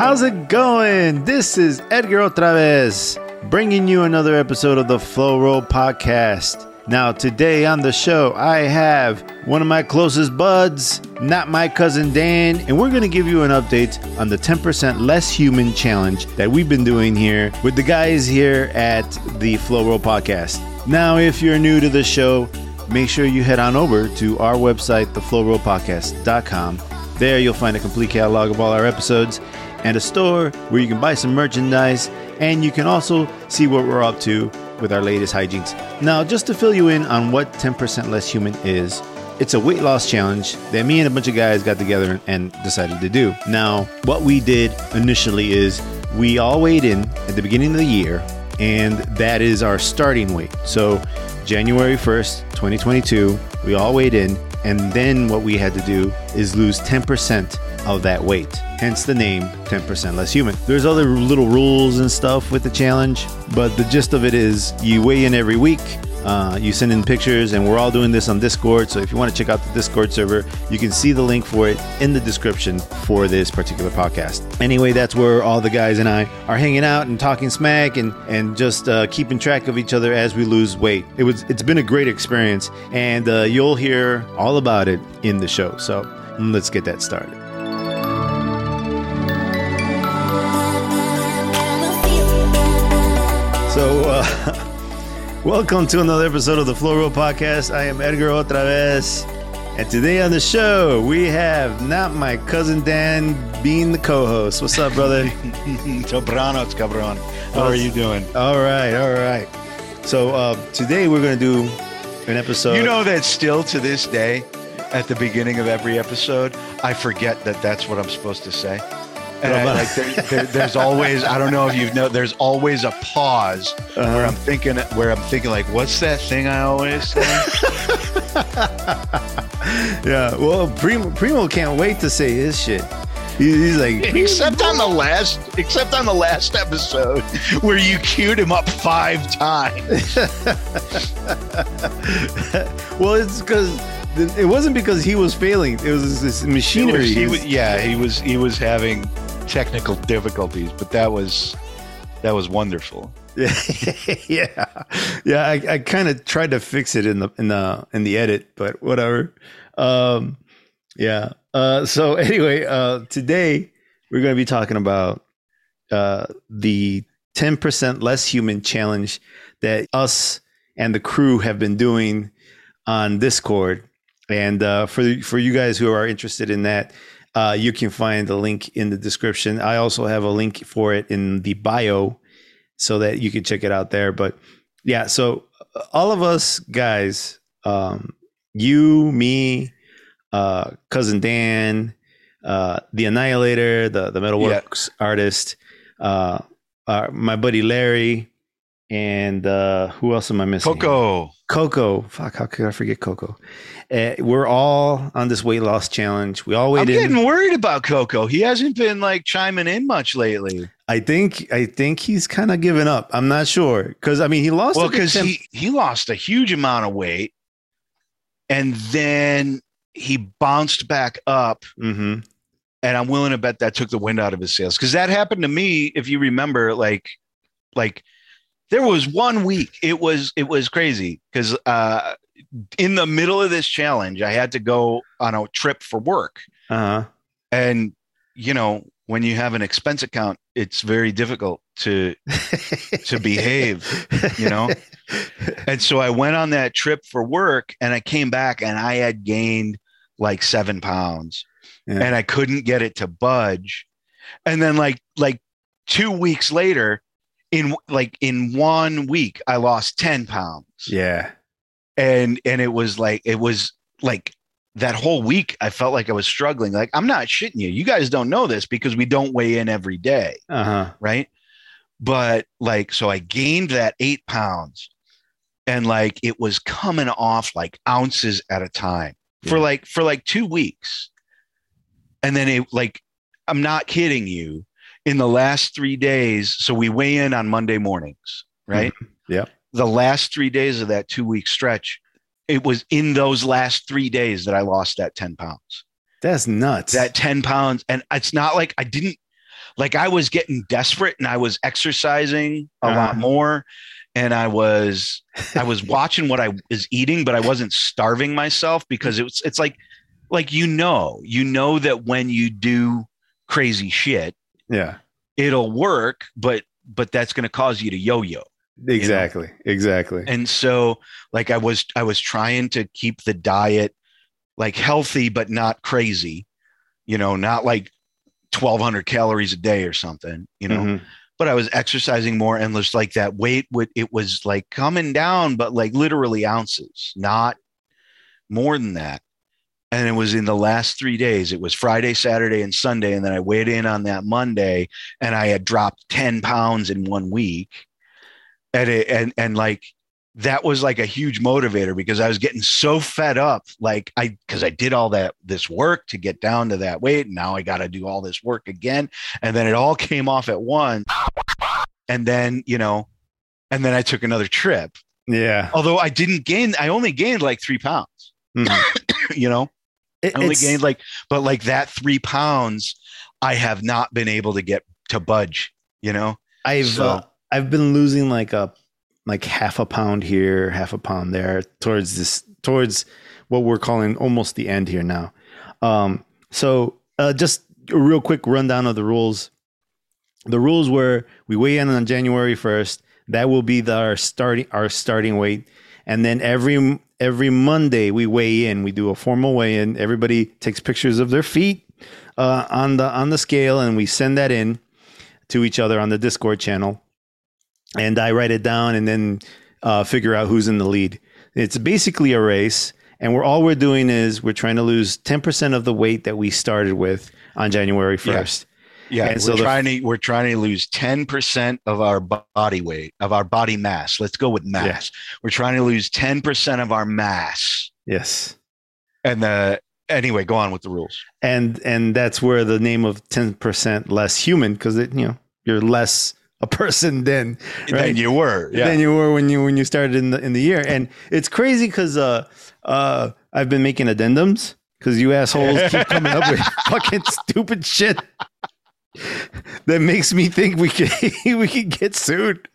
How's it going? This is Edgar OtraVez, bringing you another episode of the Flow Roll Podcast. Now, today on the show, I have one of my closest buds, not my cousin Dan, and we're going to give you an update on the 10% Less Human Challenge that we've been doing here with the guys here at the Flow Roll Podcast. Now, if you're new to the show, make sure you head on over to our website, theflowrollpodcast.com. There you'll find a complete catalog of all our episodes and a store where you can buy some merchandise and you can also see what we're up to with our latest hijinks. Now, just to fill you in on what 10% Less Human is, it's a weight loss challenge that me and a bunch of guys got together and decided to do. Now, what we did initially is we all weighed in at the beginning of the year, and that is our starting weight. So, January 1st, 2022, we all weighed in, and then what we had to do is lose 10% of that weight. Hence the name 10% less human. There's other little rules and stuff with the challenge, but the gist of it is you weigh in every week. Uh, you send in pictures, and we're all doing this on Discord. So if you want to check out the Discord server, you can see the link for it in the description for this particular podcast. Anyway, that's where all the guys and I are hanging out and talking smack and and just uh, keeping track of each other as we lose weight. It was it's been a great experience, and uh, you'll hear all about it in the show. So let's get that started. Welcome to another episode of the Flow Roll Podcast. I am Edgar OtraVez. And today on the show, we have not my cousin Dan being the co host. What's up, brother? Sobranos, cabron. How are you doing? all right, all right. So, uh, today we're going to do an episode. You know that still to this day, at the beginning of every episode, I forget that that's what I'm supposed to say. And I, like there, there, there's always I don't know if you've know there's always a pause Uh-huh. where I'm thinking where I'm thinking like what's that thing I always say? yeah, well, Primo, Primo can't wait to say his shit. He's like, except on the last except on the last episode where you queued him up five times. well, it's because it wasn't because he was failing. It was this machinery. was- he was- yeah, he was he was having technical difficulties, but that was that was wonderful. Yeah, yeah. I, I kind of tried to fix it in the in the in the edit, but whatever. Um, yeah. Uh, so anyway, uh, today we're going to be talking about uh, the ten percent less human challenge that us and the crew have been doing on Discord. And uh, for for you guys who are interested in that, uh, you can find the link in the description. I also have a link for it in the bio so that you can check it out there. But yeah, so all of us guys, um, you, me, uh, cousin Dan, uh, the Annihilator, the the Metalworks artist, uh, uh, my buddy Larry, and uh, who else am I missing? Coco. Coco. Fuck, how could I forget Coco? Uh, we're all on this weight loss challenge. We all I'm weighed in. getting worried about Coco. He hasn't been like chiming in much lately. I think I think he's kind of given up. I'm not sure because I mean he lost. Well, because temp- he he lost a huge amount of weight, and then he bounced back up. Mhm. And I'm willing to bet that took the wind out of his sails because that happened to me. If you remember, like, like there was one week. It was it was crazy because uh, in the middle of this challenge, I had to go on a trip for work. Uh-huh. and you know when you have an expense account it's very difficult to to behave you know and so i went on that trip for work and i came back and i had gained like seven pounds Yeah. and i couldn't get it to budge and then like like two weeks later in like in one week i lost 10 pounds. Yeah. and and it was like it was like that whole week i felt like i was struggling. Like i'm not shitting you. You guys don't know this because we don't weigh in every day. Uh-huh. right? But like so i gained that eight pounds. And like it was coming off like ounces at a time for like for like two weeks. And then it like i'm not kidding you in the last three days so we weigh in on monday mornings right Yeah. the last three days of that two week stretch it was in those last three days that i lost that 10 pounds That's nuts. that 10 pounds and it's not like i didn't like I was getting desperate and I was exercising a Uh-huh. lot more and I was I was watching what I was eating but I wasn't starving myself because it was it's like like you know you know that when you do crazy shit Yeah. it'll work but but that's going to cause you to yo-yo Exactly. Exactly. and so like i was i was trying to keep the diet like healthy but not crazy you know not like 1200 calories a day or something you know Mhm. but i was exercising more and just like that weight would it was like coming down but like literally ounces not more than that and it was in the last three days. It was friday saturday and sunday and then i weighed in on that monday and i had dropped 10 pounds in one week. And it, and and like that was like a huge motivator because I was getting so fed up like I cuz I did all that this work to get down to that weight and now I got to do all this work again. And then it all came off at once. And then you know and then I took another trip. Yeah. although I didn't gain I only gained like 3 pounds. Mhm. you know It- I only gained like but like that 3 pounds I have not been able to get to budge you know I've So- uh, I've been losing like a like half a pound here, half a pound there towards this towards what we're calling almost the end here now. Um, so uh, just a real quick rundown of the rules. The rules were we weigh in on January first. That will be the, our starting our starting weight, and then every every Monday we weigh in. We do a formal weigh in. Everybody takes pictures of their feet uh, on the on the scale, and we send that in to each other on the Discord channel. And I write it down and then uh, figure out who's in the lead. It's basically a race, and we're all we're doing is we're trying to lose ten percent of the weight that we started with on January first. Yeah, And we're so the- trying to we're trying to lose ten percent of our body weight of our body mass. Let's go with mass. We're trying to lose ten percent of our mass. Yes, And the anyway, go on with the rules. and and that's where the name of ten percent less human because it you know you're less a person than Right. you were, yeah, than you were when you when you started in the in the year. And it's crazy because uh uh I've been making addendums because you assholes keep coming up with fucking stupid shit that makes me think we can we can get sued.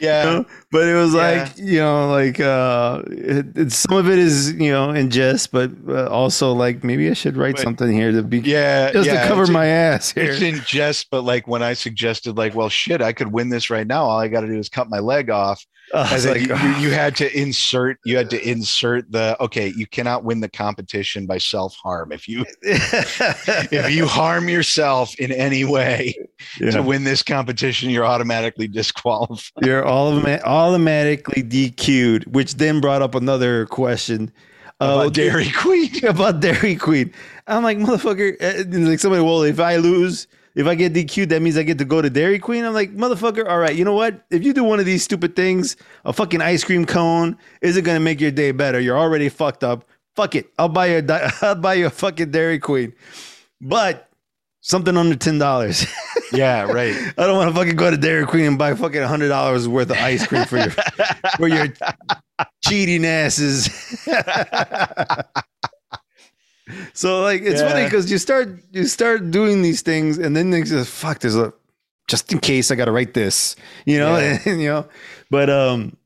yeah, You know? But it was Yeah. like you know like uh it, it, some of it is you know in jest, but uh, also like maybe I should write But- something here to be yeah, just yeah. to cover It's in- my ass here. It's in jest, but like when I suggested, like, well, shit, I could win this right now. All I got to do is cut my leg off. Was like, you, you, had to insert, you had to insert the okay. You cannot win the competition by self harm. If you if you harm yourself in any way Yeah. to win this competition, you're automatically disqualified. You're automa- automatically DQ'd, which then brought up another question uh, About Dairy Queen. about Dairy Queen. I'm like, motherfucker, uh, like somebody, well, if I lose, if I get DQ'd, that means I get to go to Dairy Queen. I'm like, motherfucker, all right, you know what? If you do one of these stupid things, a fucking ice cream cone isn't gonna make your day better. You're already fucked up. Fuck it, I'll buy you a, I'll buy you a fucking Dairy Queen, but something under ten dollars. Yeah, right. I don't want to fucking go to Dairy Queen and buy fucking hundred dollars worth of ice cream for your for your cheating asses. So like it's funny because you start you start doing these things and then they just fuck there's a just in case I gotta write this, you know, Yeah. and, you know. But um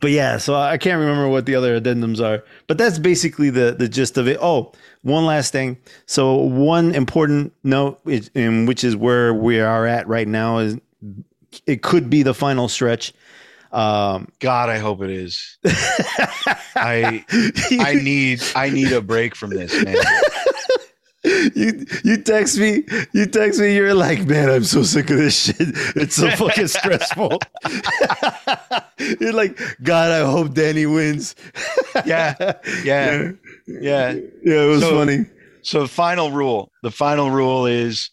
but yeah, so I can't remember what the other addendums are, but that's basically the the gist of it. Oh, one last thing. So one important note, is- in which is where we are at right now, is it could be the final stretch. Um, God, I hope it is. I I need I need a break from this, man. you you text me, you text me, you're like, man, I'm so sick of this shit. It's so fucking stressful. you're like, God, I hope Danny wins. Yeah, yeah, yeah. Yeah, it was So- funny. So final rule, the final rule is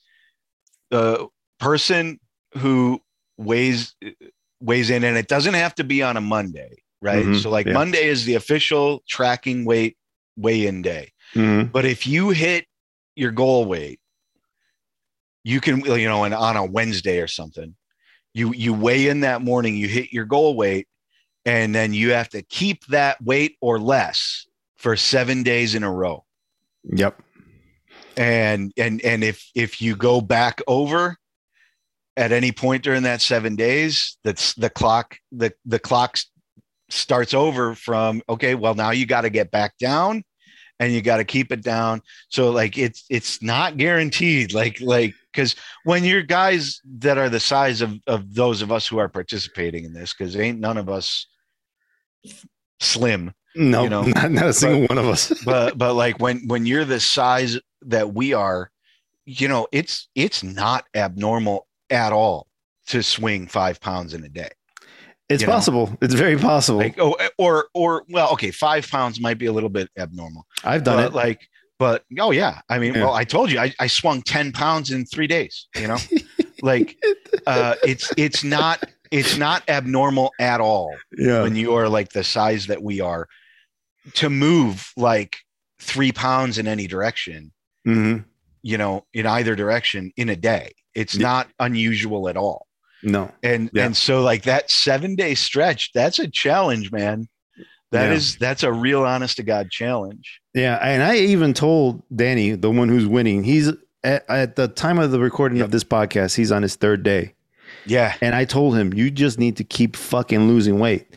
the person who weighs weighs in, and it doesn't have to be on a Monday, right? Mhm, So like yeah. Monday is the official tracking weight weigh-in day. Mhm. But if you hit your goal weight, you can, you know, and on a Wednesday or something, you you weigh in that morning, you hit your goal weight, and then you have to keep that weight or less for seven days in a row. Yep. And and and if if you go back over, at any point during that seven days, that's the clock, the, the clock starts over from, okay, well, now you got to get back down and you got to keep it down. So like, it's, it's not guaranteed. Like, like, cause when you're guys that are the size of, of those of us who are participating in this, cause ain't none of us slim, No, You know, not, not a single one of us. but but like when when you're the size that we are you know it's it's not abnormal at all to swing five pounds in a day It's you know. possible. It's very possible. like oh or or well okay five pounds might be a little bit abnormal I've done but it. like but oh yeah i mean Yeah. well i told you I, I swung 10 pounds in three days you know like uh it's it's not it's not abnormal at all yeah. when you are like the size that we are to move like three pounds in any direction hmm you know in either direction in a day it's Yeah. not unusual at all No. and Yeah. and so like that seven day stretch that's a challenge man That is Yeah. that's a real honest to god challenge Yeah, and I even told Danny, the one who's winning, he's at, at the time of the recording of this podcast, he's on his third day. yeah And I told him, you just need to keep fucking losing weight.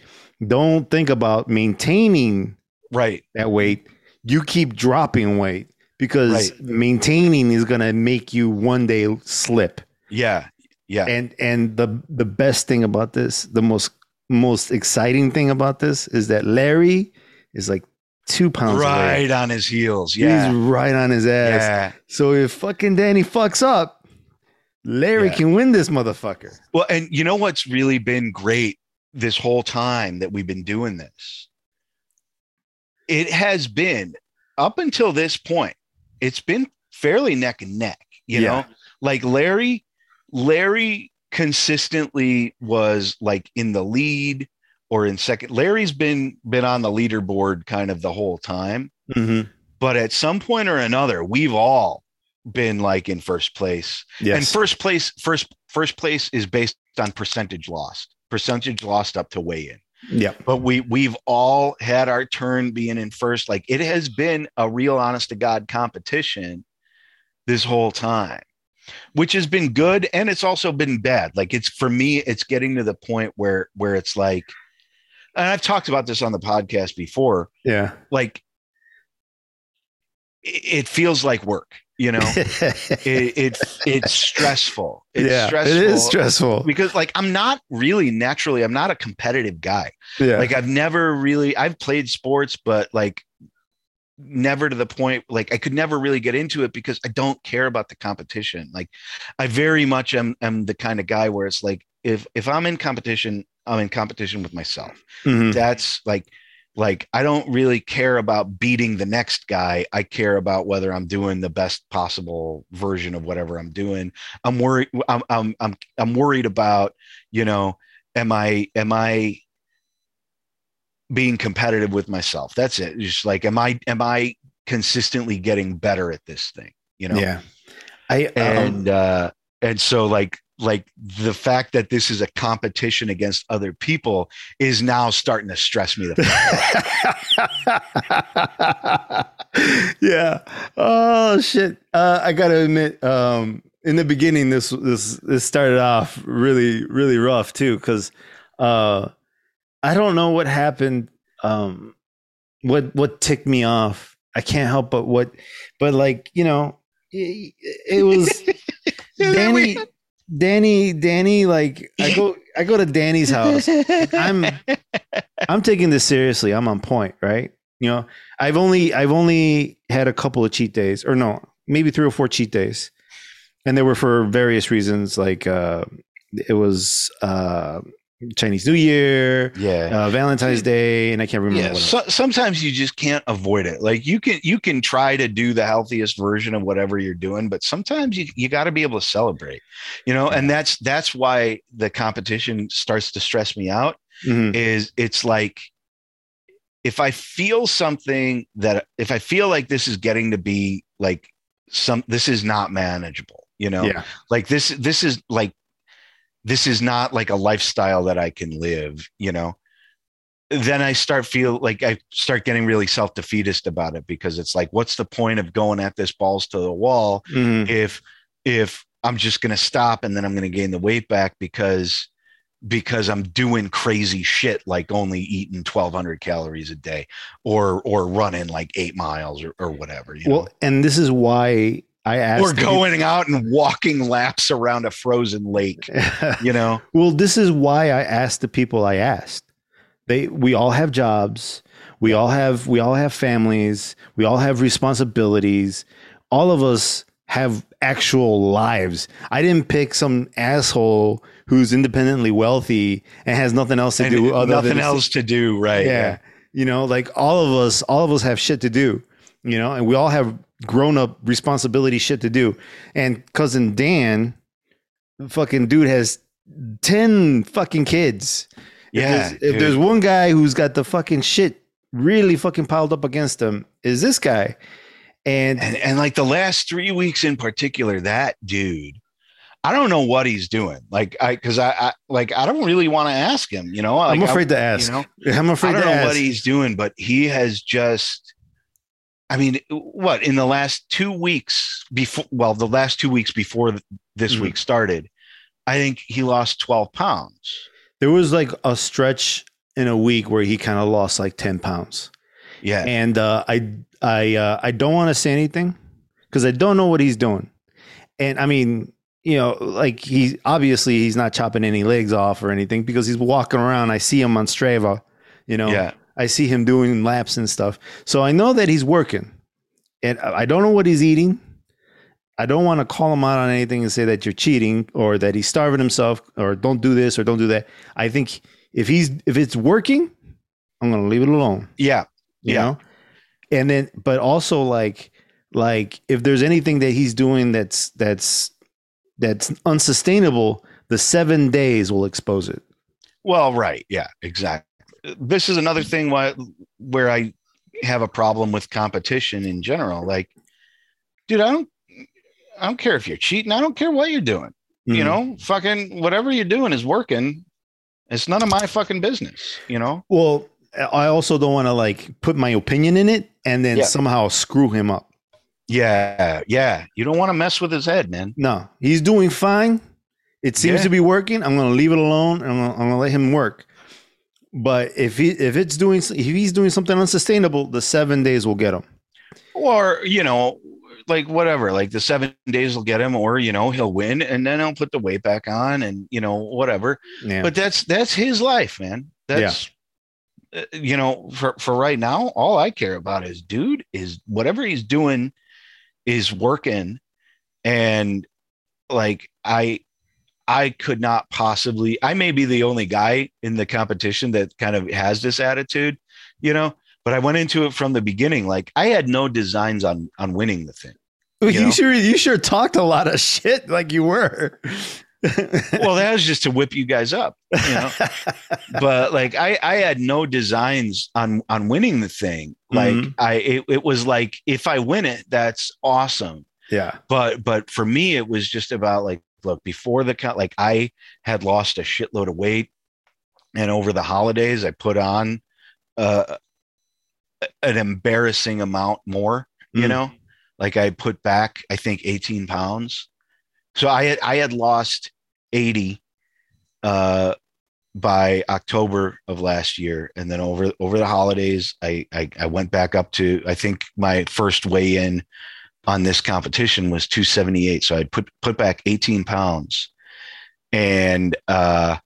Don't think about maintaining right that weight. You keep dropping weight because Right. maintaining is going to make you one day slip. yeah yeah And and the the best thing about this, the most most exciting thing about this is that Larry is like 2 pounds away. right on his heels yeah He's right on his ass. yeah So if fucking Danny fucks up, Larry Yeah. can win this motherfucker. well and you know what's really been great this whole time that we've been doing this it has been up until this point it's been fairly neck and neck you Yeah. know? Like larry larry consistently was like in the lead or in second. Larry's been been on the leaderboard kind of the whole time. Mm-hmm. but at some point or another we've all been like in first place. And first place first first place is based on percentage lost percentage lost up to weigh in yeah. but we we've all had our turn being in first like it has been a real honest to god competition this whole time which has been good and it's also been bad like it's for me it's getting to the point where where it's like and i've talked about this on the podcast before Yeah. like it, it feels like work you know it, it it's stressful it's yeah. stressful It is stressful. because like i'm not really naturally i'm not a competitive guy Yeah. like I've never really I've played sports, but like never to the point like I could never really get into it because I don't care about the competition. Like I very much am am the kind of guy where it's like if if I'm in competition, I'm in competition with myself. Mhm. That's like like I don't really care about beating the next guy. I care about whether I'm doing the best possible version of whatever I'm doing. I'm worried I'm I'm I'm I'm worried about, you know, am I am I being competitive with myself. That's it. Just like am I am I consistently getting better at this thing, you know? Yeah. I um, And uh and so like like the fact that this is a competition against other people is now starting to stress me the yeah. Oh shit. Uh, I gotta admit, um, in the beginning, this this this started off really really rough too, because uh, I don't know what happened. Um, what what ticked me off? I can't help but what, but like you know, it, it was Danny. Danny, Danny, like I go, I go to Danny's house. I'm I'm taking this seriously. I'm on point, right? You know, I've only I've only had a couple of cheat days, or no, maybe three or four cheat days, and they were for various reasons. Like uh, it was uh, Chinese New Year, Yeah. uh, Valentine's Day, and I can't remember. Yeah, what so, sometimes you just can't avoid it. Like you can you can try to do the healthiest version of whatever you're doing, but sometimes you you got to be able to celebrate. You know, and that's that's why the competition starts to stress me out Mhm. is it's like if I feel something that if I feel like this is getting to be like some this is not manageable, you know? Yeah, Like this this is like this is not like a lifestyle that I can live, you know? Then I start feel like I start getting really self-defeatist about it because it's like what's the point of going at this balls to the wall Mhm. if if I'm just going to stop and then I'm going to gain the weight back because because I'm doing crazy shit like only eating 1200 calories a day or or running like 8 miles or, or whatever, you well, know. and this is why I asked. Or going out and walking laps around a frozen lake, you know. well, this is why I asked the people I asked. They we all have jobs. We all have we all have families. We all have responsibilities. All of us have actual lives. I didn't pick some asshole who's independently wealthy and has nothing else to And do other nothing than else to do, right? yeah. You know, like all of us, all of us have shit to do, you know, and we all have grown up responsibility shit to do. And cousin Dan, fucking dude has 10 fucking kids. If Yeah, there's- If, there's one guy who's got the fucking shit really fucking piled up against him, is this guy. And, and and like the last three weeks in particular, that dude, I don't know what he's doing. Like I, because I, I like I don't really want to ask him. You know, like, I'm afraid I, to ask. You know, I'm afraid I don't to know ask. what he's doing, but he has just. I mean, what in the last two weeks before? Well, the last two weeks before this Mhm. week started, I think he lost twelve pounds. there was like a stretch in a week where he kind of lost like 10 pounds. Yeah, and uh, I I uh, I don't want to say anything because I don't know what he's doing. And I mean, you know, like he's obviously he's not chopping any legs off or anything because he's walking around. I see him on Strava, you know. yeah, I see him doing laps and stuff. So I know that he's working. And I don't know what he's eating. I don't want to call him out on anything and say that you're cheating or that he's starving himself or don't do this or don't do that. I think if he's if it's working, I'm going to leave it alone yeah, you Yeah. know and then but also like like if there's anything that he's doing that's that's that's unsustainable the seven days will expose it Well, right. Yeah, exactly. This is another thing why where I have a problem with competition in general. Like, dude, I don't I don't care if you're cheating. I don't care what you're doing. You Mhm. know, fucking whatever you're doing is working. It's none of my fucking business, you know? well i also don't want to like put my opinion in it and then Yeah. somehow screw him up Yeah, yeah. You don't want to mess with his head, man. no he's doing fine it seems Yeah. to be working i'm going to leave it alone and I'm gonna let him work but if he if it's doing if he's doing something unsustainable the seven days will get him. Or, you know, like whatever, like the seven days will get him, or you know, he'll win and then he'll put the weight back on and you know, whatever. yeah. But that's that's his life man. That's uh, you know for for right now all i care about is dude is whatever he's doing is working. And like i i could not possibly i may be the only guy in the competition that kind of has this attitude you know but i went into it from the beginning like i had no designs on on winning the thing you, you know? sure you sure talked a lot of shit like you were well that was just to whip you guys up you know but like I, I had no designs on on winning the thing. Like Mhm. I, it, it was like if I win it, that's awesome. yeah But but for me, it was just about like, look, before the count, like I had lost a shitload of weight, and over the holidays, I put on uh, an embarrassing amount more. You Mm. know, like I put back, I think, eighteen pounds. So I had I had lost eighty uh, by October of last year, and then over over the holidays, I, I I went back up to I think my first weigh in on this competition was 278. So I put put back 18 pounds, and uh,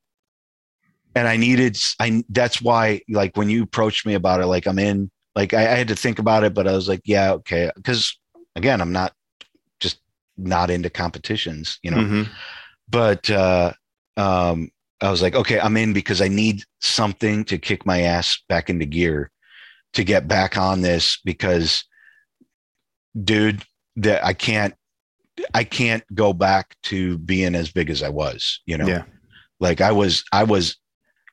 and I needed I that's why like when you approached me about it, like I'm in, like I, I had to think about it, but I was like, yeah, okay, because again, I'm not just not into competitions, you know Mhm. but uh, um, I was like, okay, I'm in because I need something to kick my ass back into gear to get back on this because, dude, that I can't, I can't go back to being as big as I was. You know, Yeah. like I was, I was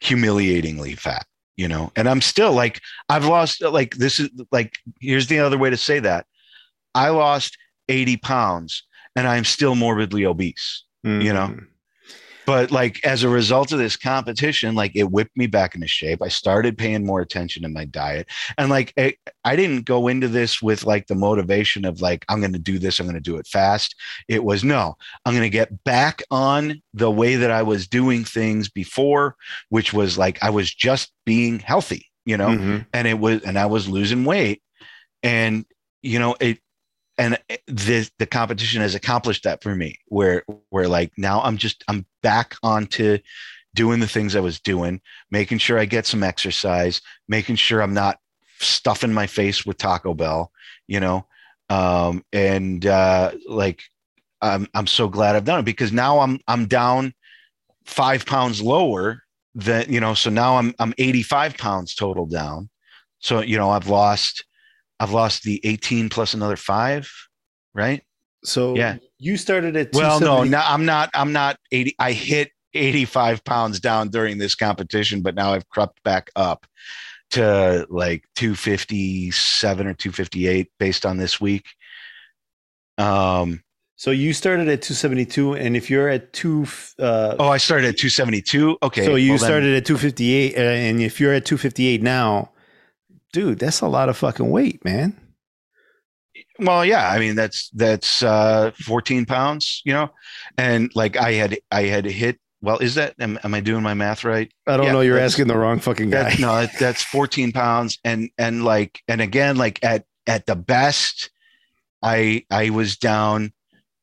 humiliatingly fat. You know, and I'm still like, I've lost like this is like here's the other way to say that I lost 80 pounds and I'm still morbidly obese. You know? Mm-hmm. But like as a result of this competition like it whipped me back into shape. I started paying more attention to my diet. And like it, i didn't go into this with like the motivation of like i'm going to do this i'm going to do it fast. It was no i'm going to get back on the way that i was doing things before which was like i was just being healthy you know? Mm-hmm. and it was and i was losing weight. And you know it and the the competition has accomplished that for me where where like now i'm just i'm back onto doing the things i was doing making sure i get some exercise making sure i'm not stuffing my face with taco bell you know? Um and uh like i'm i'm so glad i've done it because now i'm i'm down five pounds lower than you know so now i'm i'm 85 pounds total down. So you know i've lost I've lost the 18 plus another five, right? So Yeah. you started at Well, no, no, I'm not. I'm not 80. I hit 85 pounds down during this competition, but now I've crept back up to like 257 or 258 based on this week. Um. So you started at 272, and if you're at two, uh, Oh, I started at 272. Okay. so you well then- started at 258, uh, and if you're at 258 now, dude, that's a lot of fucking weight, man. well yeah i mean that's that's uh 14 pounds you know and like i had i had hit well is that am, am i doing my math right I don't Yeah, know. You're asking the wrong fucking guy. That, no, that- that's 14 pounds. And, and like, and again, like at, at the best, I, I was down,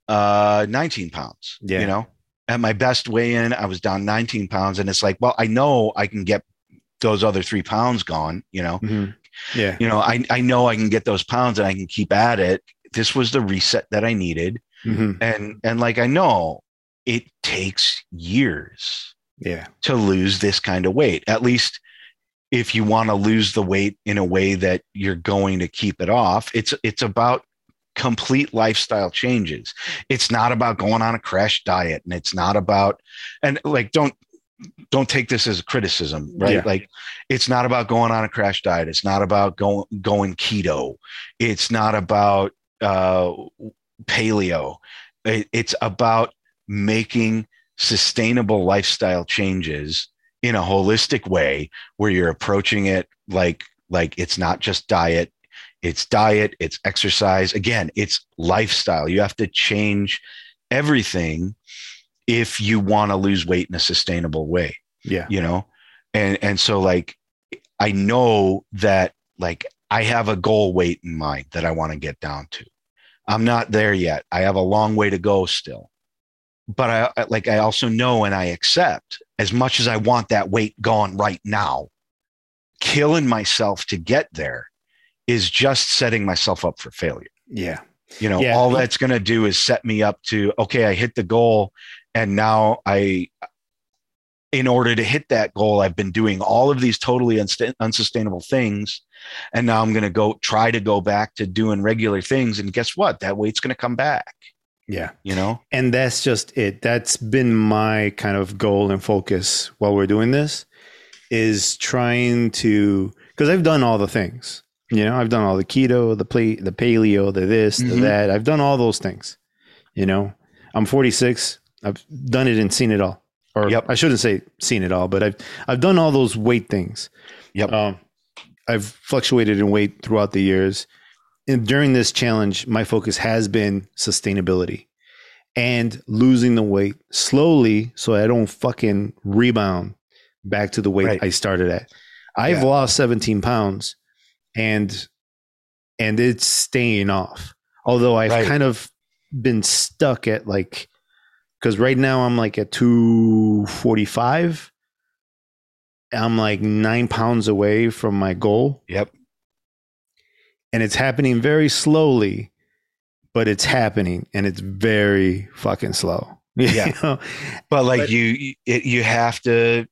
uh, 19 pounds, Yeah. you know, at my best weigh in, I was down 19 pounds. And it's like, well, I know I can get those other three pounds gone, you know, Mhm. Yeah. you know, I, I know I can get those pounds and I can keep at it. This was the reset that I needed. Mhm. And, and like, I know it takes years Yeah. to lose this kind of weight. At least if you want to lose the weight in a way that you're going to keep it off, it's it's about complete lifestyle changes. It's not about going on a crash diet and it's not about and like don't don't take this as a criticism, right? Yeah. Like it's not about going on a crash diet. It's not about going going keto. It's not about uh paleo. It- it's about making sustainable lifestyle changes in a holistic way where you're approaching it like like it's not just diet it's diet it's exercise again it's lifestyle you have to change everything if you want to lose weight in a sustainable way Yeah. you know and and so like i know that like i have a goal weight in mind that i want to get down to i'm not there yet i have a long way to go still but i like i also know and i accept as much as i want that weight gone right now killing myself to get there is just setting myself up for failure Yeah. you know Yeah. all that's going to do is set me up to okay i hit the goal and now i in order to hit that goal i've been doing all of these totally unsta- unsustainable things and now i'm going to go try to go back to doing regular things and guess what that weight's going to come back Yeah. you know And that's just it. That's been my kind of goal and focus while we're doing this is trying to because I've done all the things. You know, I've done all the keto, the play, the paleo, the this, the Mhm. that. I've done all those things. You know, I'm 46. I've done it and seen it all. Or Yep. I shouldn't say seen it all, but I've I've done all those weight things. Yep. Um, I've fluctuated in weight throughout the years. And during this challenge, my focus has been sustainability and losing the weight slowly so I don't fucking rebound back to the weight Right. I started at. I've Yeah. lost 17 pounds and and it's staying off. Although I've Right. kind of been stuck at like because right now I'm like at 245. I'm like nine pounds away from my goal yep and it's happening very slowly, but it's happening and it's very fucking slow. Yeah. You know? but like But- you you have to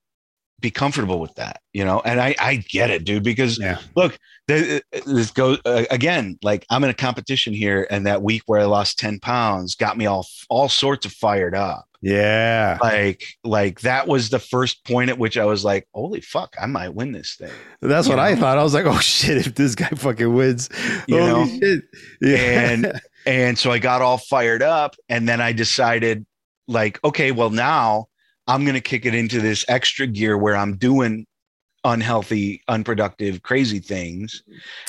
be comfortable with that you know and i i get it dude because Yeah. look this goes uh, again like i'm in a competition here and that week where i lost 10 pounds got me all all sorts of fired up Yeah. like like that was the first point at which i was like holy fuck i might win this thing That's You what I thought. I was like, oh shit, if this guy fucking wins. You holy know? shit. Yeah. And- and so i got all fired up and then i decided like okay well now I'm going to kick it into this extra gear where I'm doing unhealthy, unproductive, crazy things.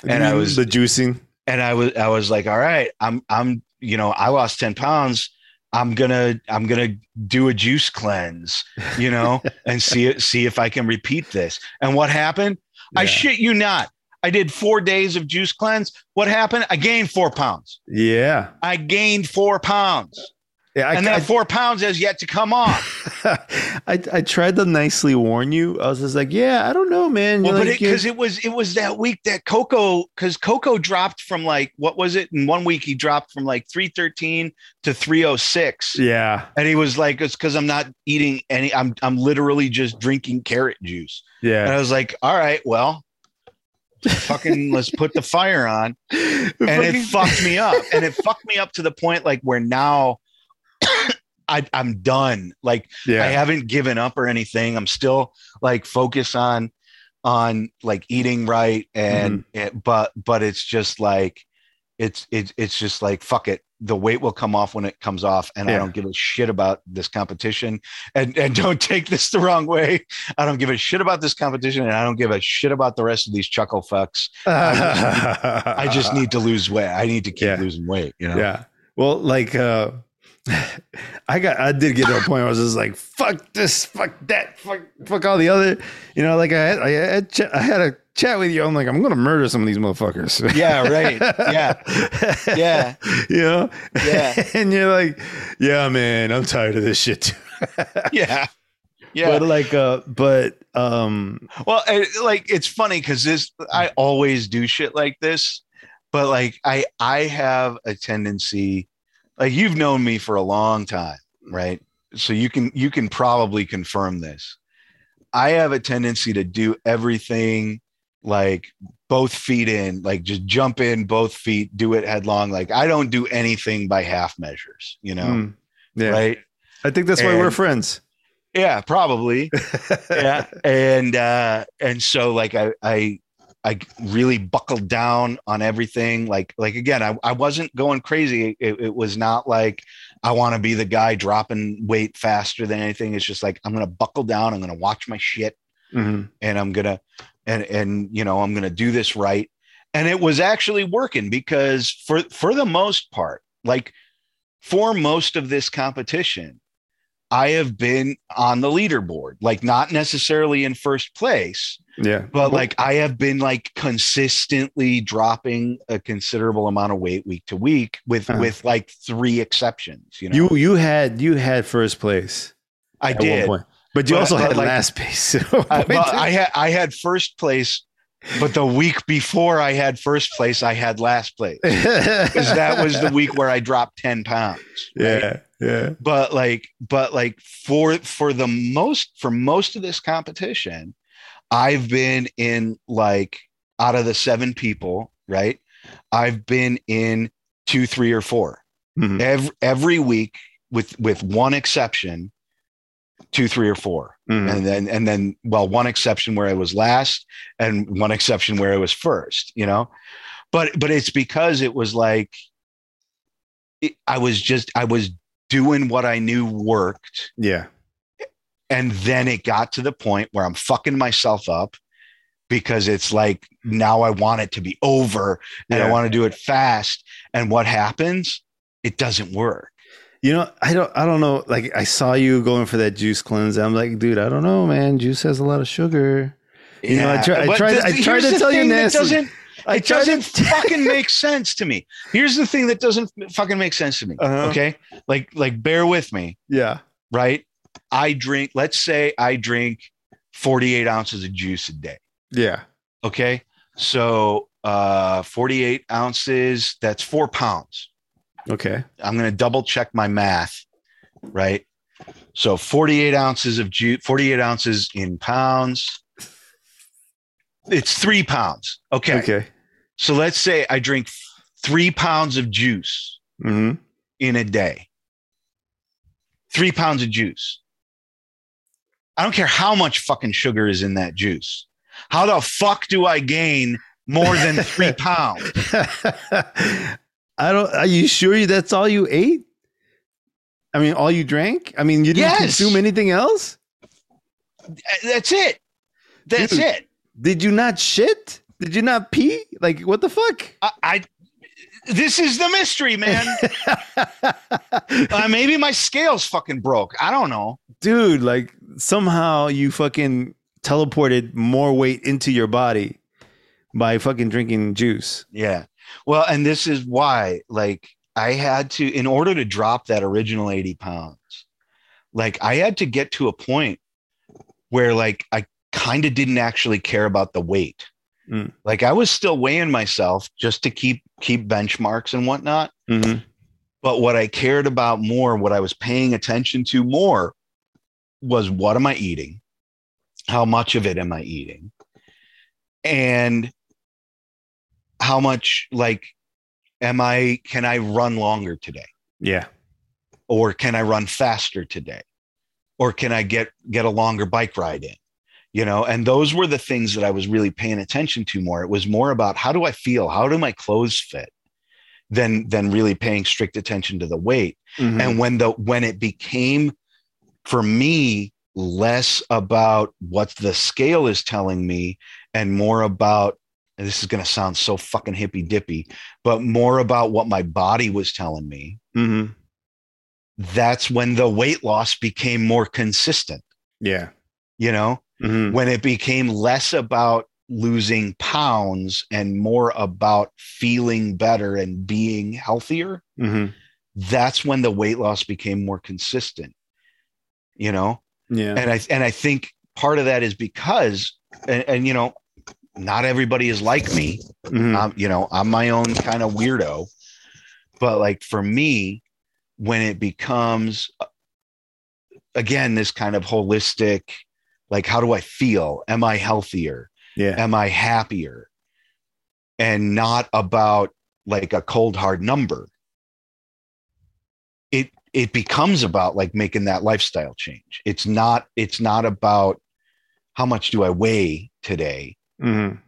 And I was the juicing. and I was I was like, all right, I'm I'm you know, I lost 10 pounds. I'm gonna I'm gonna do a juice cleanse, you know, and see it see if I can repeat this. And what happened? I shit you not. I did four days of juice cleanse. What happened? I gained four pounds. Yeah. I gained four pounds. Yeah. I, and that four pounds has yet to come off. I, I tried to nicely warn you. I was just like, yeah, I don't know, man. Well, You're but like, because it, was it was that week that Coco because Coco dropped from like what was it in one week he dropped from like three thirteen to three oh six. yeah, And he was like, "It's because I'm not eating any. I'm I'm literally just drinking carrot juice." Yeah, and. I was like, "All right, well, fucking let's put the fire on." And it fucked me up. And it fucked me up to the point like where now I, I'm done. Like yeah. I haven't given up or anything. I'm still like focused on on like eating right and it, but but it's just like it's it's it's just like fuck it. The weight will come off when it comes off, and I don't give a shit about this competition. And and don't take this the wrong way. I don't give a shit about this competition, and I don't give a shit about the rest of these chuckle fucks. I I just need to lose weight. I need to keep Yeah. losing weight. You know. Yeah. Well, like uh I got I did get to a point where I was just like, fuck this, fuck that, fuck fuck all the other you know, like I had I had, ch- I had a chat with you. I'm like, I'm gonna murder some of these motherfuckers. Yeah. Right. Yeah. Yeah. you know? Yeah. and you're like, yeah, man, I'm tired of this shit too. Yeah. Yeah. But like uh but um Well, I, like it's funny because this I always do shit like this, but like I I have a tendency, like you've known me for a long time, right? So you can you can probably confirm this. I have a tendency to do everything like both feet in, like just jump in both feet, do it headlong. Like I don't do anything by half measures, you know, mm, yeah. right? I think that's why we're friends. Yeah, probably. yeah and uh and so like i i i really buckled down on everything like like again i, I wasn't going crazy. It, it was not like i want to be the guy dropping weight faster than anything. It's just like i'm gonna buckle down i'm gonna watch my shit Mhm. and i'm gonna and and you know i'm gonna do this right. And it was actually working because for for the most part like for most of this competition i have been on the leaderboard like not necessarily in first place Yeah. but like i have been like consistently dropping a considerable amount of weight week to week with Uh-huh. with like three exceptions you know you you had you had first place i did. But you But- also but had like- last place. I, well, I had I had first place, but the week before I had first place, I had last place because that was the week where I dropped ten pounds. right? yeah, yeah. But like, but like for for the most for most of this competition, I've been in like out of the seven people, right? I've been in two, three, or four Mhm. every every week, with with one exception, two, three, or four Mhm. and then and then well one exception where i was last and one exception where i was first you know but but it's because it was like it, i was just i was doing what i knew worked Yeah. And then it got to the point where i'm fucking myself up because it's like now i want it to be over and i want to do it fast and what happens it doesn't work You know, I don't I don't know. Like I saw you going for that juice cleanse. I'm like, dude, I don't know, man. Juice has a lot of sugar. You know, I try- I tried- the- I tried to tell you that doesn't it doesn't to- fucking make sense to me. Here's the thing that doesn't fucking make sense to me. Uh-huh. Okay. Like, like bear with me, Yeah. right? I drink, let's say I drink 48 ounces of juice a day. Yeah. Okay. So uh 48 ounces, that's four pounds. Okay. I'm gonna double check my math, right? So 48 ounces of juice, 48 ounces in pounds. It's three pounds. Okay. Okay. So let's say I drink three pounds of juice hmm in a day. Three pounds of juice. I don't care how much fucking sugar is in that juice. How the fuck do I gain more than three pounds? I don't. Are you sure you that's all you ate? I mean, all you drank? I mean, you didn't Yes. consume anything else? That's it. That's Dude. it. Did you not shit? Did you not pee? Like, what the fuck? I, I this is the mystery, man. uh, maybe my scales fucking broke. I don't know. Dude, like, somehow you fucking teleported more weight into your body by fucking drinking juice. Yeah. Well, and this is why, like, I had to, in order to drop that original 80 pounds, like, I had to get to a point where, like, I kind of didn't actually care about the weight. Mm. Like, I was still weighing myself just to keep keep benchmarks and whatnot. Mm-hmm. But what I cared about more, what I was paying attention to more, was what am I eating? How much of it am I eating? And how much, like, am I, can I run longer today? Yeah. Or can I run faster today? Or can I get, get a longer bike ride in? You know, and those were the things that I was really paying attention to more. It was more about how do I feel? How do my clothes fit? Than, than really paying strict attention to the weight Mhm. and when the when it became for me less about what the scale is telling me and more about and this is going to sound so fucking hippy dippy but more about what my body was telling me Mhm. that's when the weight loss became more consistent Yeah. you know Mhm. when it became less about losing pounds and more about feeling better and being healthier Mhm. that's when the weight loss became more consistent you know Yeah. and i and i think part of that is because and, and you know not everybody is like me Mhm. um, you know i'm my own kind of weirdo but like for me when it becomes uh, again this kind of holistic like how do i feel? Am i healthier? Yeah. am i happier? And not about like a cold hard number. It it becomes about like making that lifestyle change. It's not it's not about how much do i weigh today. Mhm.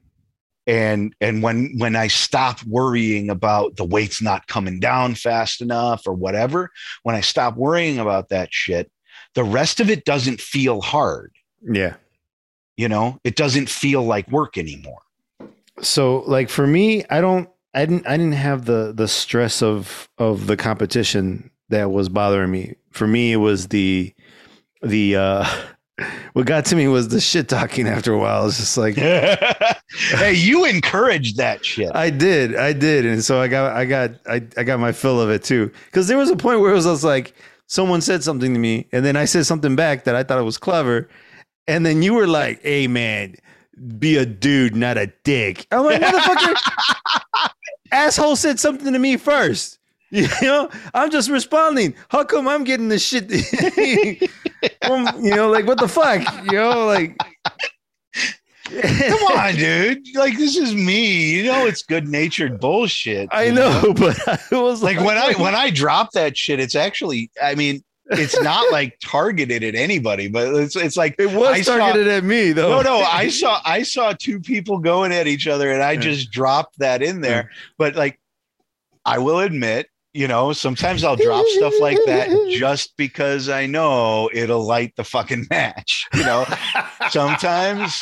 and and when when i stop worrying about the weight's not coming down fast enough or whatever when i stop worrying about that shit the rest of it doesn't feel hard Yeah. you know it doesn't feel like work anymore. So like for me i don't i didn't i didn't have the the stress of of the competition that was bothering me. For me it was the the uh what got to me was the shit talking after a while. It's just like hey you encouraged that shit. I did i did. And so i got i got i, I got my fill of it too. Because there was a point where it was just like someone said something to me and then i said something back that i thought it was clever and then you were like hey man be a dude not a dick i'm like motherfucker asshole said something to me first. You know, I'm just responding. How come I'm getting this shit? You know, like what the fuck? You know, like come on dude like this is me you know it's good natured bullshit I you know, but it was like when i when i drop that shit it's actually i mean it's not like targeted at anybody but it's it's like it was I saw- targeted at me though. no, no. I saw I saw two people going at each other, and I Yeah. just dropped that in there. But like, I will admit, you know, sometimes I'll drop stuff like that just because I know it'll light the fucking match. You know, sometimes,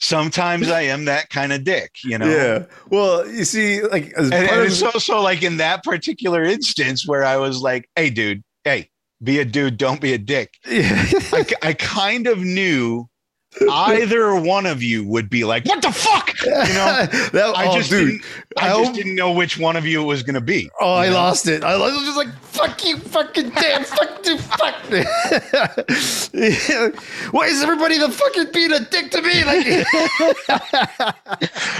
sometimes I am that kind of dick. You know. Yeah. Well, you see, like as And, part and of- so, so like in that particular instance where I was like, "Hey, dude, hey, be a dude, don't be a dick." yeah. I, I kind of knew either one of you would be like, "What the fuck?" You know, that, I oh, just dude. didn't. I, I just hope- didn't know which one of you it was going to be. Oh, I know? lost it. I was just like, fuck you, fucking damn, fuck you, fuck. Me. Why is everybody the fucking being a dick to me? Like,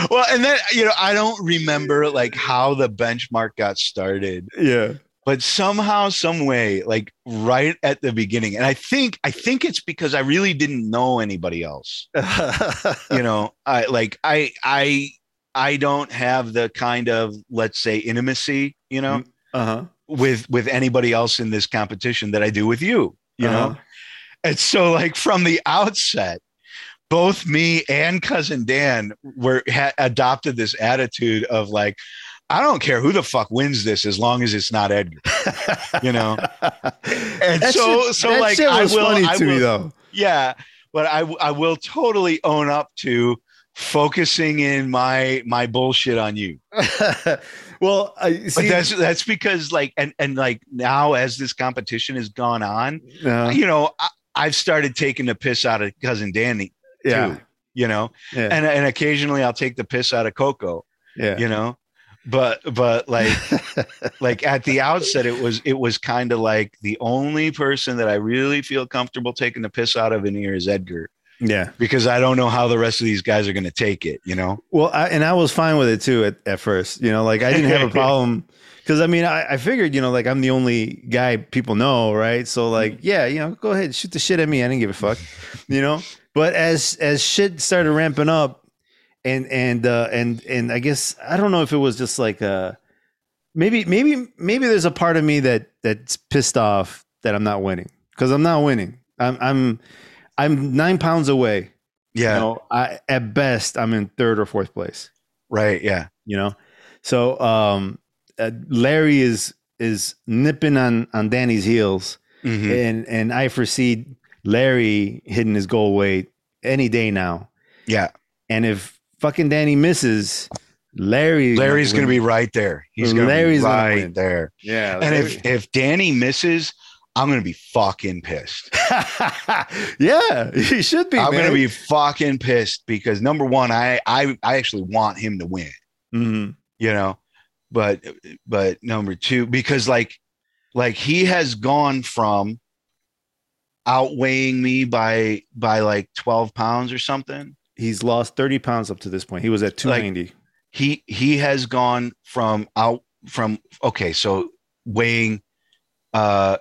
Well, and then you know, I don't remember like how the benchmark got started, yeah. But somehow, some way, like right at the beginning, and I think I think it's because I really didn't know anybody else. you know i like i i i don't have the kind of let's say intimacy you know uh huh. with with anybody else in this competition that i do with you you know Uh-huh. and so like from the outset both me and cousin dan were had adopted this attitude of like I don't care who the fuck wins this as long as it's not Edgar. You know? And That so so like I was will funny I to me will- though. yeah, but I I will totally own up to focusing in my my bullshit on you. well, I But that's that's because like and and like now as this competition has gone on, uh, you know, I, I've started taking the piss out of cousin Danny yeah, too. You know, yeah, and and occasionally I'll take the piss out of Coco. yeah. You know, but but like like at the outset it was it was kind of like the only person that I really feel comfortable taking the piss out of in here is Edgar yeah. because I don't know how the rest of these guys are going to take it. You know, Well, I, and I was fine with it too at, at first. You know, like I didn't have a problem because I mean, I, I figured, you know, like I'm the only guy people know, right? So, like, mm-hmm. yeah, you know, go ahead, shoot the shit at me. I didn't give a fuck, you know. But as as shit started ramping up, and and uh, and and I guess I don't know if it was just like uh maybe maybe maybe there's a part of me that that's pissed off that I'm not winning because I'm not winning. I'm I'm I'm nine pounds away. yeah, You know, I at best I'm in third or fourth place right, yeah, you know so um uh, larry is is nipping on on danny's heels Mhm. and and i foresee larry hitting his goal weight any day now yeah. and if fucking danny misses larry Larry's going to be right there. He's going to be Larry's gonna right there. yeah And if if Danny misses, I'm going to be fucking pissed. yeah he should be I'm man. going to be fucking pissed because number one, I I I actually want him to win. Mhm. you know but but number two because like like he has gone from outweighing me by by like 12 pounds or something he's lost 30 pounds up to this point. He was at 290 he he has gone from out from okay so weighing uh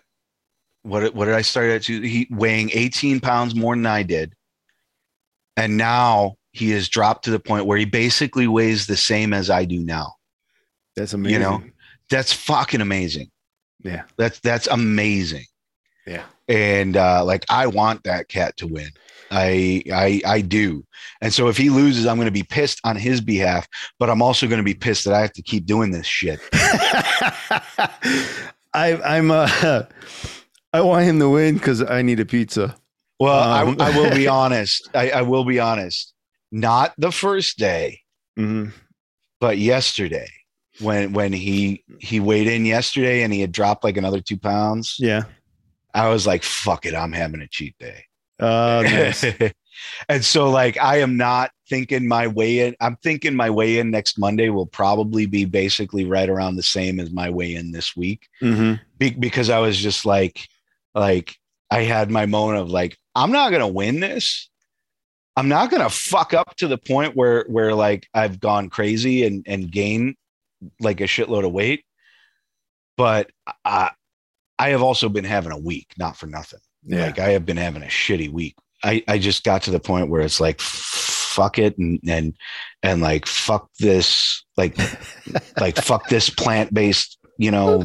what what did i start at? To he weighing 18 pounds more than i did. And now he has dropped to the point where he basically weighs the same as i do now. That's amazing You know, that's fucking amazing. Yeah. That's that's amazing. Yeah. And uh, like I want that cat to win. I I I do. And so if he loses, I'm going to be pissed on his behalf, but I'm also going to be pissed that I have to keep doing this shit. I, I'm uh, I want him to win because I need a pizza. Well, Um. I, I will be honest. I, I will be honest. Not the first day, Mhm. but yesterday when when he he weighed in yesterday and he had dropped like another two pounds. Yeah. I was like, fuck it, I'm having a cheat day. Uh, nice. and so like I am not thinking my weigh in. I'm thinking my weigh in next Monday will probably be basically right around the same as my weigh in this week. Mhm. Be- because I was just like, like I had my moment of like, I'm not gonna win this. I'm not gonna fuck up to the point where where like I've gone crazy and and gain like a shitload of weight. But I I have also been having a week, not for nothing. Yeah. Like I have been having a shitty week. I, I just got to the point where it's like fuck it and and and like fuck this like like fuck this plant based you know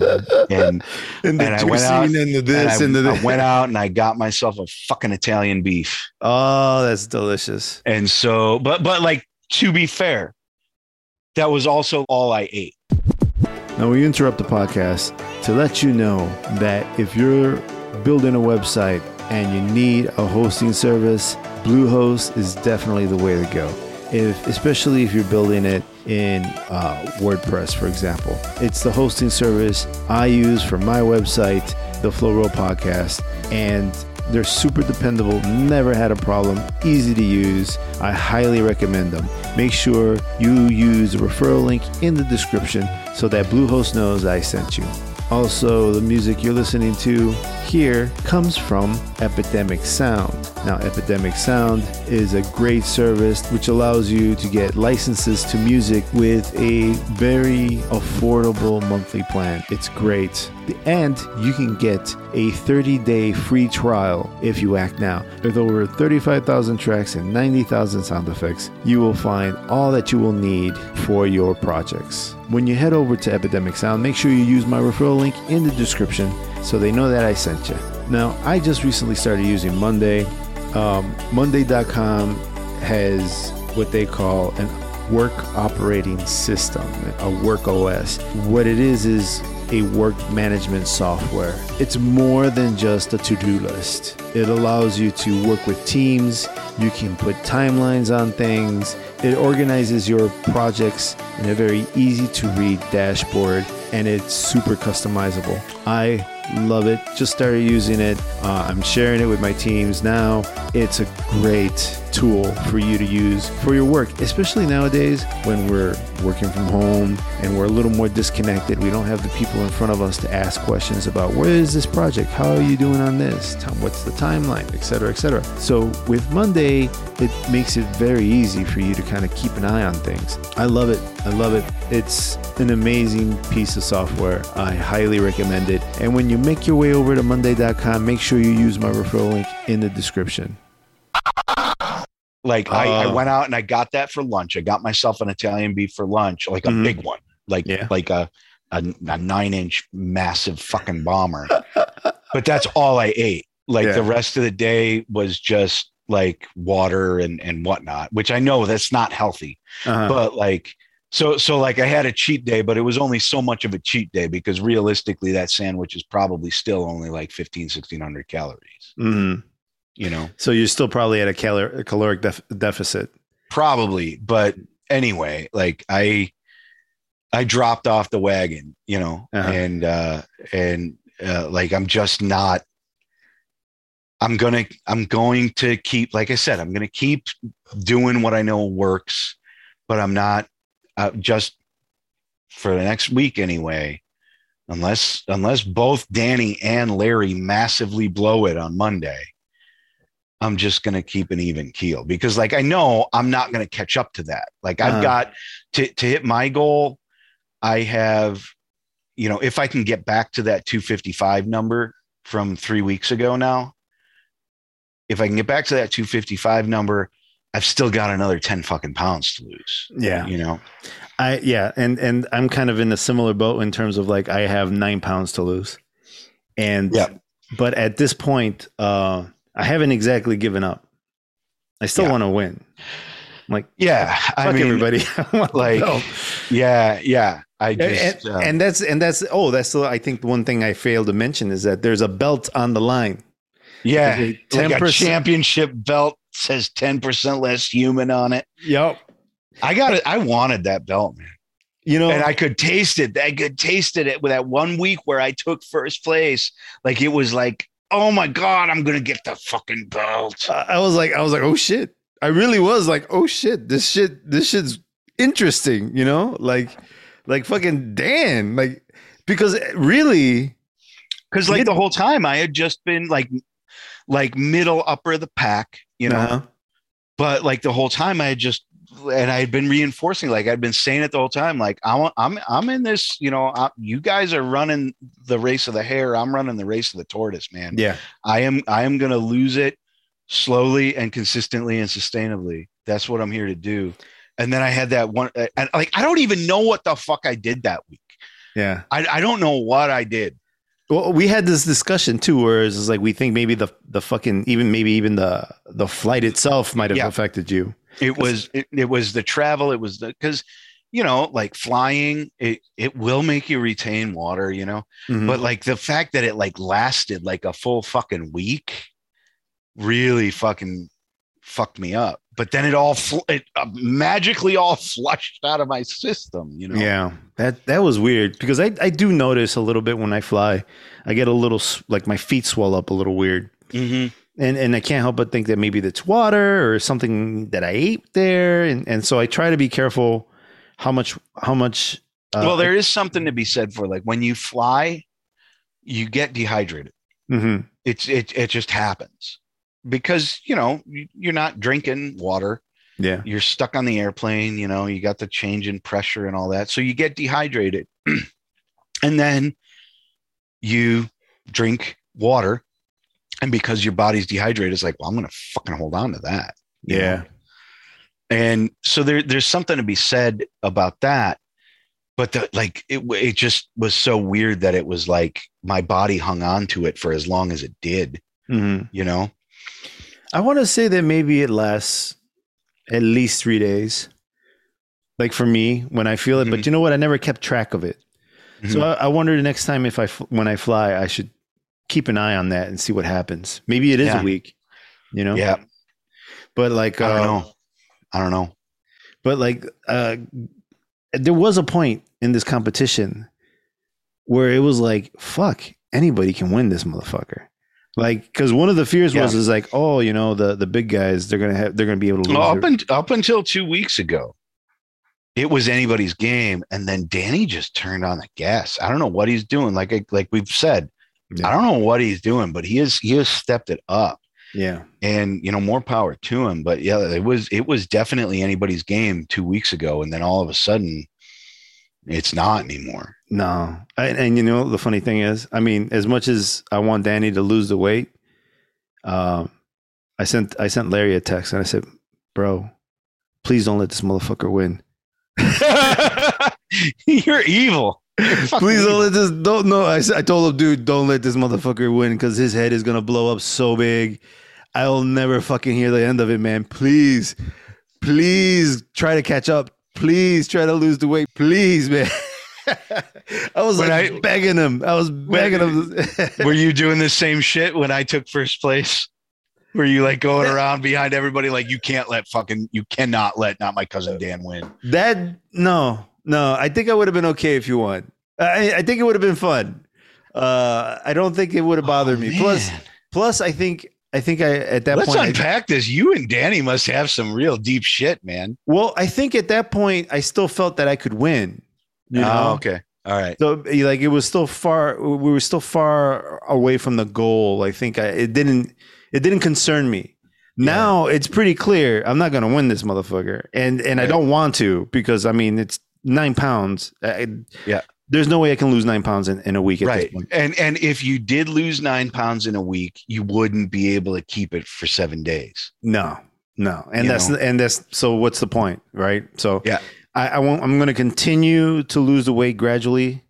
and and and I went out, and this and and, I went out and I got myself a fucking Italian beef Oh, that's delicious. and so but but like to be fair that was also all I ate Now we interrupt the podcast to let you know that if you're building a website and you need a hosting service, Bluehost is definitely the way to go. If especially if you're building it in uh, WordPress, for example, it's the hosting service I use for my website, the Flow Roll Podcast, and they're super dependable, never had a problem, easy to use. I highly recommend them. Make sure you use the referral link in the description so that Bluehost knows I sent you. Also, the music you're listening to here comes from Epidemic Sound. Now, Epidemic Sound is a great service which allows you to get licenses to music with a very affordable monthly plan. It's great. And you can get a 30 day free trial if you act now. With over 35,000 tracks and 90,000 sound effects, you will find all that you will need for your projects. When you head over to Epidemic Sound, make sure you use my referral link in the description so they know that I sent you. Now, I just recently started using Monday. Um, Monday.com has what they call an work operating system, a work OS. What it is is a work management software. It's more than just a to do list. It allows you to work with teams, you can put timelines on things, it organizes your projects in a very easy to read dashboard, and it's super customizable. I love it. Just started using it. Uh, I'm sharing it with my teams now. It's a great tool for you to use for your work, especially nowadays when we're working from home and we're a little more disconnected. We don't have the people in front of us to ask questions about where is this project? How are you doing on this? What's the timeline, etc., etc. So with Monday, it makes it very easy for you to kind of keep an eye on things. I love it. I love it. It's an amazing piece of software. I highly recommend it. And when you make your way over to Monday.com, make sure you use my referral link in the description. Like I, I Oh. went out and I got that for lunch. I got myself an Italian beef for lunch, like a Mhm. big one, like Yeah. like a, a a nine inch massive fucking bomber. but that's all I ate. Like Yeah. the rest of the day was just like water and and whatnot, which I know that's not healthy. Uh-huh. But like so so like I had a cheat day, but it was only so much of a cheat day because realistically that sandwich is probably still only like 15 1600 calories, Mhm. You know. So you're still probably at a, calor- a caloric def- deficit. probably but anyway like i i dropped off the wagon you know Uh-huh. and uh and uh, like i'm just not i'm gonna i'm going to keep like i said i'm gonna keep doing what i know works but i'm not uh, just for the next week anyway unless unless both danny and larry massively blow it on monday i'm just going to keep an even keel because like i know i'm not going to catch up to that like i've Uh-huh. got to to hit my goal i have you know if i can get back to that 255 number from 3 weeks ago now if i can get back to that 255 number i've still got another 10 fucking pounds to lose Yeah. you know I yeah, and and I'm kind of in a similar boat in terms of like I have nine pounds to lose, and Yeah. but at this point, uh, I haven't exactly given up. I still Yeah. want to win. Like yeah i fuck mean everybody, I like, yeah yeah i And, just and, uh, and that's and that's oh that's I think one thing I failed to mention is that there's a belt on the line. yeah Like a like a 10% championship belt says 10% less human on it Yep. i got it i wanted that belt man You know, and I could taste it. I could taste it with that one week where I took first place. Like it was like, oh my god, I'm gonna get the fucking belt. I was like, I was like, oh shit. I really was like, oh shit, this shit, this shit's interesting, you know? Like, like fucking Dan. Like, because really, Because like It- the whole time I had just been like, like middle upper of the pack, you know. uh-huh. But like the whole time I had just, and I had been reinforcing, like I'd been saying it the whole time, like I want, I'm, I'm in this, you know. I, you guys are running the race of the hare. I'm running the race of the tortoise, man. yeah, I am I am going to lose it slowly and consistently and sustainably. That's what I'm here to do. And then I had that one, uh, and like I don't even know what the fuck I did that week. yeah. I, I don't know what I did. Well, we had this discussion too, where it's like we think maybe the the fucking even maybe even the the flight itself might have Yeah. affected you. It was it, it was the travel. It was the because you know like flying it it will make you retain water. You know, Mhm. but like the fact that it like lasted like a full fucking week really fucking fucked me up. But then it all fl- it uh, magically all flushed out of my system. You know. Yeah, that that was weird because I I do notice a little bit when I fly, I get a little like my feet swell up a little weird, Mhm. And and I can't help but think that maybe it's water or something that I ate there, and and so I try to be careful how much how much. Uh, well, there is something to be said for like when you fly, you get dehydrated. mhm. It's it it just happens because you know you're not drinking water. yeah, You're stuck on the airplane. You know you got the change in pressure and all that, so you get dehydrated, and then you drink water, and because your body's dehydrated, it's like, well, I'm gonna fucking hold on to that. you know? yeah, and so there there's something to be said about that but the, like it it just was so weird that it was like my body hung on to it for as long as it did Mhm. you know I want to say that maybe it lasts at least three days. like for me when I feel it. But Mhm. you know what? I never kept track of it. So Mhm. I, I wonder the next time if I, when I fly, I should keep an eye on that and see what happens. Maybe it is Yeah. a week, you know. yeah, But like, I don't uh, know. I don't know. but like, uh, there was a point in this competition where it was like, fuck, anybody can win this motherfucker. Like, because one of the fears was is like, oh, you know, the the big guys, they're gonna have, they're gonna be able to. Well, up, their- un- up until two weeks ago, it was anybody's game, and then Danny just turned on the gas. I don't know what he's doing. Like I, like we've said, Yeah. I don't know what he's doing, but he is he has stepped it up, yeah, and you know more power to him. But yeah, it was it was definitely anybody's game two weeks ago, and then all of a sudden, it's not anymore. no, and, and you know the funny thing is, I mean, as much as I want Danny to lose the weight, um, I sent I sent Larry a text and I said, bro, please don't let this motherfucker win. You're evil. Please don't let this. Don't no. I told him, dude, don't let this motherfucker win because his head is gonna blow up so big. I'll never fucking hear the end of it, man. Please, please try to catch up. Please try to lose the weight. Please, man. I was When like I- begging him. I was begging him. Were you doing the same shit when I took first place? Were you like going around behind everybody like you can't let fucking you cannot let not my cousin Dan win? that no, no. I think I would have been okay if you won. I, I think it would have been fun. Uh, I don't think it would have bothered Oh, me. Plus, man. plus, I think I think I at that let's point. I- unpack this. You and Danny must have some real deep shit, man. Well, I think at that point I still felt that I could win. You know? Oh, okay. All right. So like it was still far we were still far away from the goal. I think I, it didn't it didn't concern me. Now it's pretty clear I'm not going to win this motherfucker. And and I don't want to because I mean it's 9 pounds. Uh, I, Yeah. There's no way I can lose 9 pounds in, in a week at Right. this point. And and if you did lose nine pounds in a week, you wouldn't be able to keep it for seven days. No. No. And You that's know? and that's so what's the point, right? So Yeah. I, I won't I'm gonna continue to lose the weight gradually.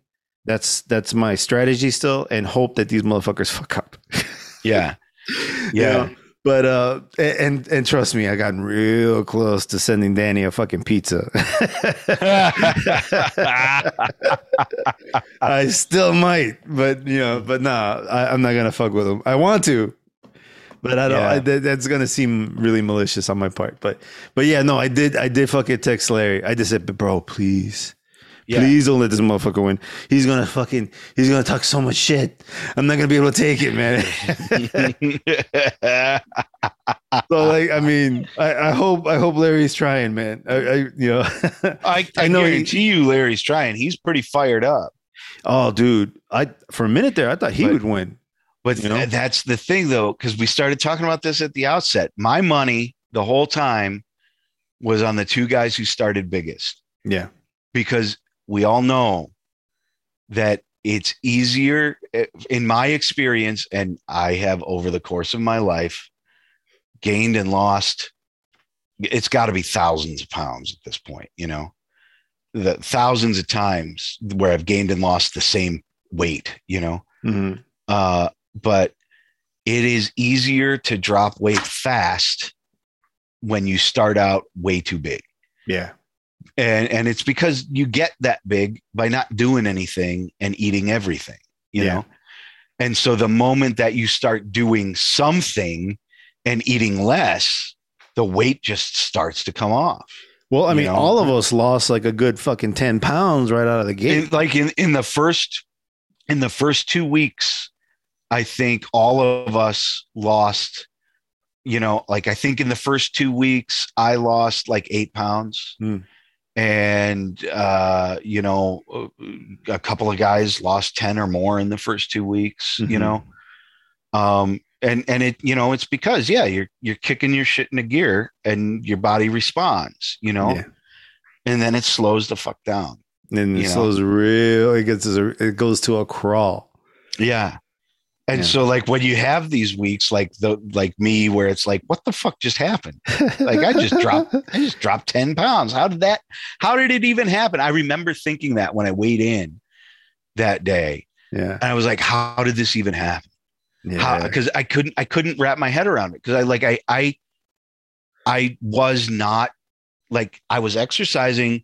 That's that's my strategy still and hope that these motherfuckers fuck up. Yeah. You Yeah. know? But uh and and trust me, I got real close to sending Danny a fucking pizza. I still might, but you know, but nah, I, I'm not gonna fuck with him. I want to, but I don't. Yeah. I, that, that's gonna seem really malicious on my part. But but yeah, no, I did. I did fucking text Larry. I just said, bro, please. Yeah. Please don't let this motherfucker win. He's gonna fucking. He's gonna talk so much shit. I'm not gonna be able to take it, man. so like, I mean, I, I hope. I hope Larry's trying, man. I, I you know. I, I, I know he- guarantee you Larry's trying. He's pretty fired up. oh, dude. I for a minute there, I thought he But- would win. But You know? th- that's the thing, though, because we started talking about this at the outset. My money the whole time was on the two guys who started biggest Yeah. because we all know that it's easier, eh, in my experience, and I have over the course of my life gained and lost. It's got to be thousands of pounds at this point, you know, the thousands of times where I've gained and lost the same weight, you know. Mhm. uh, but it is easier to drop weight fast when you start out way too big Yeah. And and it's because you get that big by not doing anything and eating everything you Yeah. know and so the moment that you start doing something and eating less the weight just starts to come off Well, I mean, know? all of us lost like a good fucking 10 pounds right out of the gate. in, like in, in the first in the first two weeks i think all of us lost you know like i think in the first two weeks i lost like eight pounds Hmm. And uh you know a couple of guys lost 10 or more in the first two weeks you Mhm. know um and and it you know it's because yeah you're you're kicking your shit in into gear and your body responds you know Yeah. and then it slows the fuck down and it you know. slows real, it gets, a, it goes to a crawl. Yeah. And Yeah. so like when you have these weeks like the like me where it's like what the fuck just happened? Like I just dropped I just dropped 10 pounds. How did that how did it even happen? I remember thinking that when I weighed in that day. Yeah. And I was like, how did this even happen? Yeah. Because I couldn't I couldn't wrap my head around it. Because I like I I I was not like I was exercising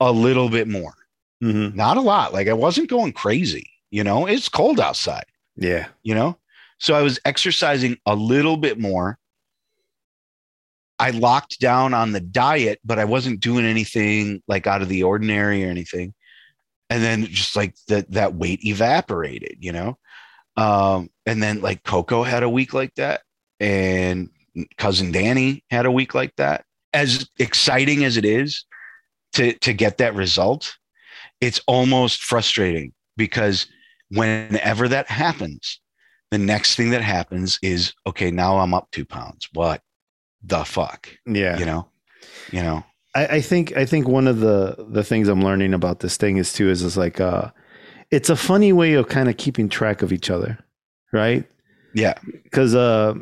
a little bit more. Mhm. Not a lot. Like I wasn't going crazy, you know, it's cold outside, Yeah. you know? So I was exercising a little bit more. I locked down on the diet, but I wasn't doing anything like out of the ordinary or anything. And then just like that that weight evaporated, you know? Um, and then like Coco had a week like that, and cousin Danny had a week like that. As exciting as it is to to get that result, it's almost frustrating because whenever that happens, the next thing that happens is okay, now I'm up two pounds. What the fuck? Yeah. You know, you know, I, I think I think one of the the things I'm learning about this thing is too is is like uh it's a funny way of kind of keeping track of each other, right? yeah, Because uh,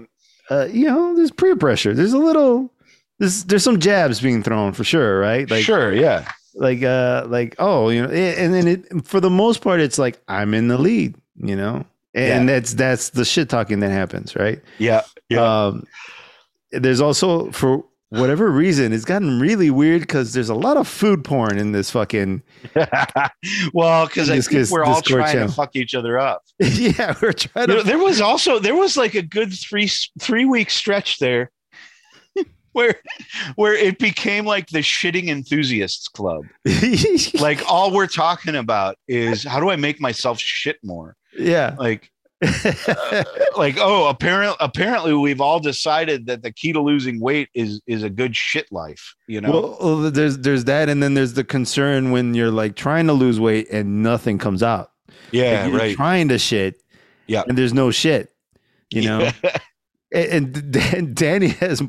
uh you know there's peer pressure. There's a little there's there's some jabs being thrown for sure, right? Like sure, yeah, like uh like oh you know and then it for the most part it's like I'm in the lead, you know, and Yeah. that's that's the shit talking that happens, right? yeah, yeah. Um, there's also for whatever reason it's gotten really weird because there's a lot of food porn in this fucking well, because I think we're all trying channel. to fuck each other up. yeah we're trying to there was also there was like a good three three week stretch there where where it became like the shitting enthusiasts club. Like all we're talking about is how do I make myself shit more? yeah Like like oh apparently apparently we've all decided that the key to losing weight is is a good shit life, you know. well, there's there's that and then there's the concern when you're like trying to lose weight and nothing comes out yeah, Like, you're right. trying to shit Yeah. and there's no shit you know Yeah. and, and Dan, Danny has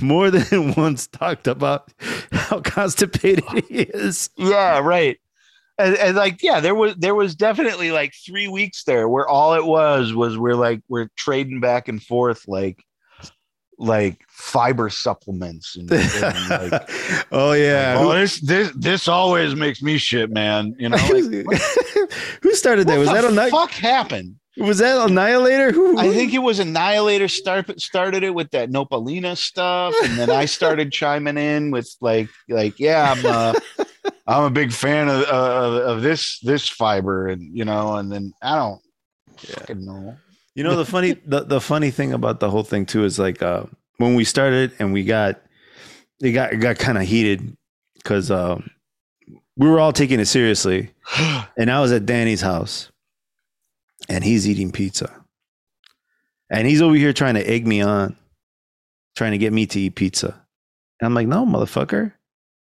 more than once talked about how constipated he is Yeah, right. And, and like, yeah, there was there was definitely like three weeks there where all it was was we're like we're trading back and forth like like fiber supplements and, and like, oh yeah oh this this this always makes me shit, man. You know, like, who started that? Was that a fuck happened? Was that Annihilator? Who? I think it was Annihilator start, started it with that Nopalina stuff, and then I started chiming in with like like yeah, I'm uh, I'm a big fan of, of of this this fiber, and you know, and then I don't fucking know. you know the funny the, the funny thing about the whole thing too is like uh, when we started and we got it got it got kind of heated because uh, we were all taking it seriously, and I was at Danny's house, and he's eating pizza, and he's over here trying to egg me on, trying to get me to eat pizza. And I'm like, no, motherfucker,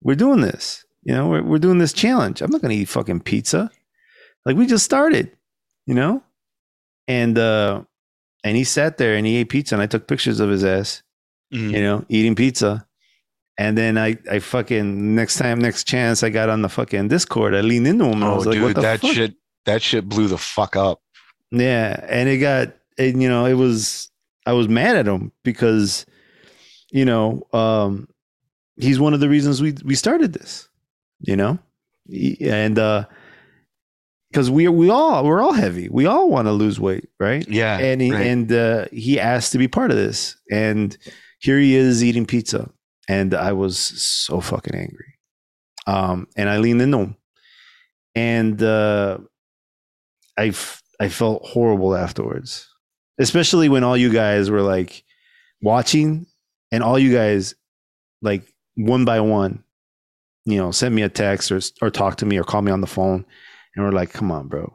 we're doing this. You know, we're, we're doing this challenge. I'm not going to eat fucking pizza. Like we just started, you know? And, uh, and he sat there and he ate pizza and I took pictures of his ass, Mhm. you know, eating pizza. And then I, I fucking next time, next chance, I got on the fucking Discord. I leaned into him and I Oh, was like, dude, "What the that fuck?" shit that shit blew the fuck up. Yeah, and it got and you know, it was I was mad at him because you know, um he's one of the reasons we we started this, you know? And uh cuz we we all we're all heavy. We all want to lose weight, right? Yeah, and he, right. and uh he asked to be part of this and here he is eating pizza and I was so fucking angry. Um and I leaned into him. And uh I f- I felt horrible afterwards, especially when all you guys were like watching, and all you guys like one by one, you know, sent me a text or or talk to me or call me on the phone, and we're like, "Come on, bro."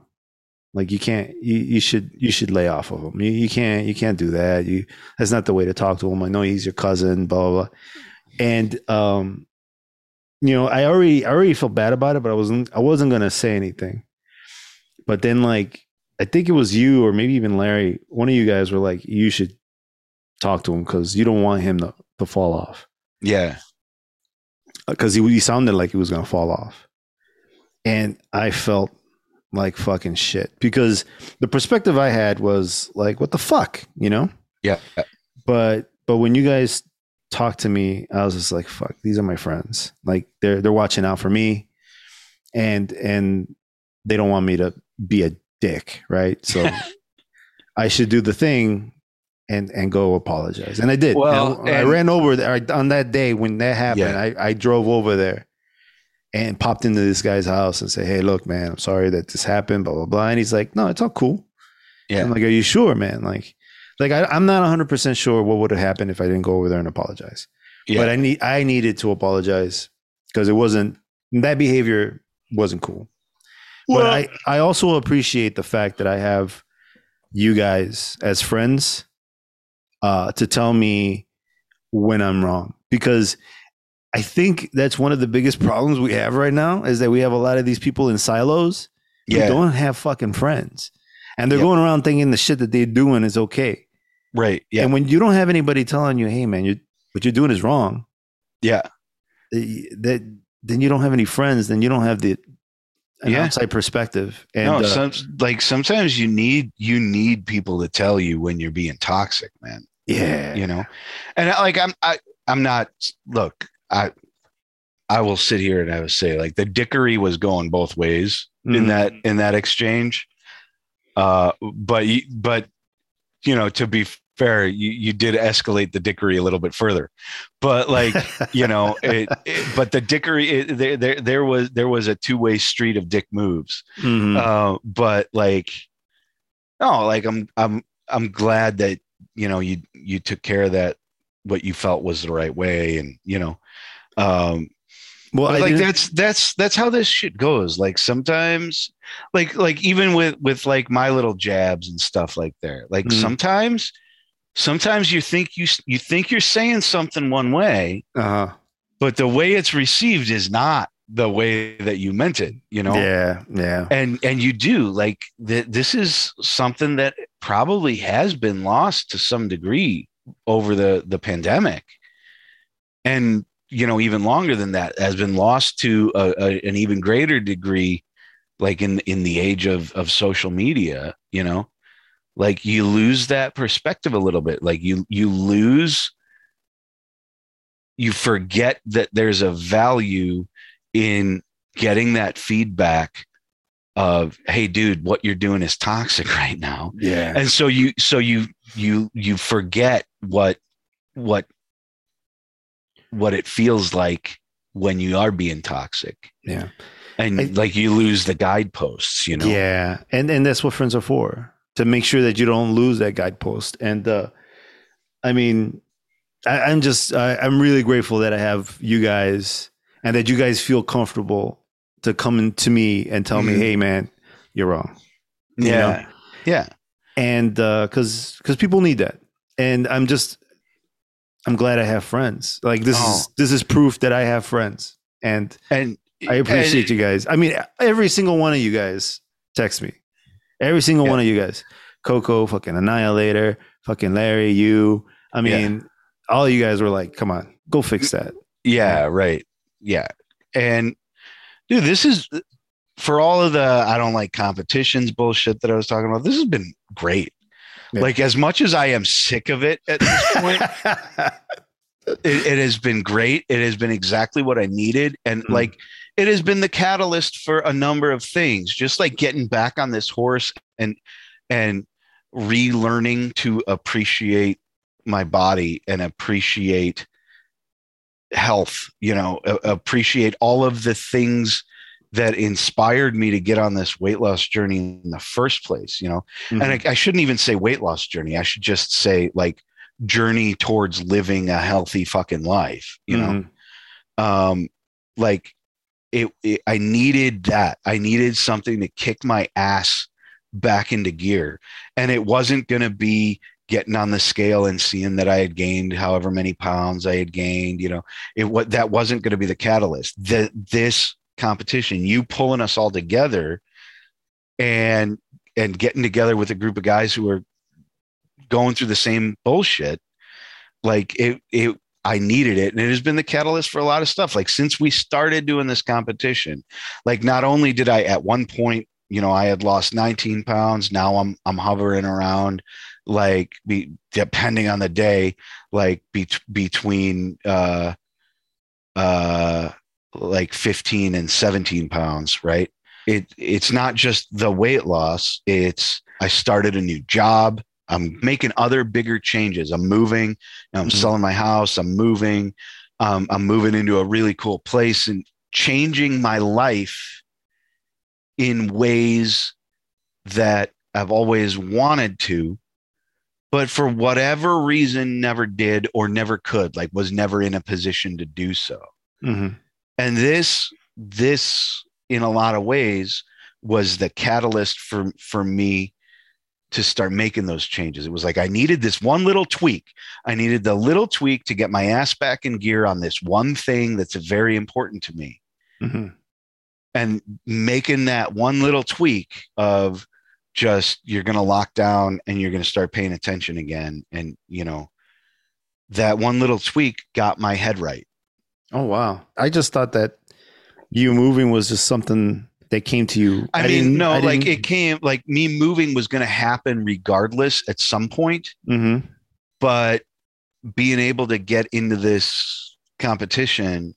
Like you can't, you, you should, you should lay off of him. You, you can't, you can't do that. You, that's not the way to talk to him. I know he's your cousin, blah blah, blah. and um, you know, I already, I already felt bad about it, but I wasn't, I wasn't gonna say anything. But then, like, I think it was you or maybe even Larry. One of you guys were like, "You should talk to him because you don't want him to, to fall off." yeah, uh, Because he, he sounded like he was going to fall off, and I felt like fucking shit because the perspective I had was like, "What the fuck," you know. yeah, But but when you guys talked to me, I was just like, "Fuck, these are my friends. Like they're they're watching out for me, and and they don't want me to be a dick, right? So I should do the thing and and go apologize, and I did. Well, And I and- ran over there on that day when that happened. Yeah. I I drove over there, and popped into this guy's house and say, "Hey, look, man, I'm sorry that this happened." Blah blah blah. And he's like, "No, it's all cool." Yeah. I'm like, "Are you sure, man?" Like, like I, I'm not 100 percent sure what would have happened if I didn't go over there and apologize. Yeah. But I need I needed to apologize because it wasn't that behavior wasn't cool. But I I also appreciate the fact that I have you guys as friends uh, to tell me when I'm wrong because I think that's one of the biggest problems we have right now is that we have a lot of these people in silos who don't have fucking friends. And they're Yep. going around thinking the shit that they're doing is okay. Right. Yeah. And when you don't have anybody telling you, hey man, you what you're doing is wrong, yeah. eh, that then you don't have any friends, then you don't have the an Yeah. outside perspective. And no, uh, some, like sometimes you need you need people to tell you when you're being toxic, man. yeah. You know, and like I'm I I'm not. Look, I I will sit here and I will say like the dickery was going both ways in Mhm. that in that exchange. Uh, but but you know, to be fair, you you did escalate the dickery a little bit further. But like you know, it, it- but the dickery it, there there there was there was a two way street of dick moves. Mhm. Uh, but like, no, like I'm, I'm, I'm glad that you know you you took care of that, what you felt was the right way, and you know, um, well, like didn't- that's that's that's how this shit goes. Like sometimes, like like even with with like my little jabs and stuff like there, like Mhm. sometimes, sometimes you think you you think you're saying something one way, uh-huh. but the way it's received is not the way that you meant it. You know, yeah, yeah. and and you do like th- this is something that probably has been lost to some degree over the the pandemic and you know even longer than that has been lost to a, a, an even greater degree like in in the age of of social media you know like you lose that perspective a little bit like you you lose you forget that there's a value in getting that feedback of hey dude what you're doing is toxic right now Yeah. and so you so you you you forget what what what it feels like when you are being toxic Yeah. and I- like you lose the guideposts you know Yeah. And and that's what friends are for. To make sure that you don't lose that guidepost. And uh I mean, I, I'm just I, I'm really grateful that I have you guys and that you guys feel comfortable to come to me and tell me, Mhm. hey man, you're wrong. you yeah know? yeah And uh cause because people need that. And I'm just I'm glad I have friends. Like this Oh. is this is proof that I have friends. And and I appreciate you guys. I mean, every single one of you guys text me. Every single Yeah. one of you guys. Coco, fucking Annihilator, fucking Larry, you. I mean, all you guys were like, come on, go fix that. Yeah, right. Yeah. And dude, this is for all of the I don't like competitions bullshit that I was talking about. This has been great. Yeah. Like as much as I am sick of it at this point, it, it has been great. It has been exactly what I needed. And Mm. like it has been the catalyst for a number of things, just like getting back on this horse and and relearning to appreciate my body and appreciate health, you know, appreciate all of the things that inspired me to get on this weight loss journey in the first place, you know. Mhm. And I, I shouldn't even say weight loss journey. I should just say like journey towards living a healthy fucking life, you know Mhm. um like it, it i needed that. I needed something to kick my ass back into gear. And it wasn't going to be getting on the scale and seeing that i had gained however many pounds i had gained you know. It what that wasn't going to be the catalyst. That this competition you pulling us all together and and getting together with a group of guys who are going through the same bullshit like it it I needed it. And it has been the catalyst for a lot of stuff. Like since we started doing this competition, like not only did I at one point, you know, I had lost 19 pounds. Now I'm I'm hovering around like be depending on the day, like be, between uh uh like 15 and 17 pounds, right? It it's not just the weight loss, it's I started a new job. I'm making other bigger changes. I'm moving. I'm Mhm. selling my house. I'm moving. Um, I'm moving into a really cool place and changing my life in ways that I've always wanted to, but for whatever reason never did or never could, like was never in a position to do so. Mhm. And this, this in a lot of ways was the catalyst for for me to start making those changes. It was like I needed this one little tweak. I needed the little tweak to get my ass back in gear on this one thing that's very important to me. Mhm. And making that one little tweak of just you're going to lock down and you're going to start paying attention again and you know that one little tweak got my head right. Oh wow. I just thought that you moving was just something that came to you. I, didn't- mean, no, I like it came like me moving was going to happen regardless at some point. Mhm. but being able to get into this competition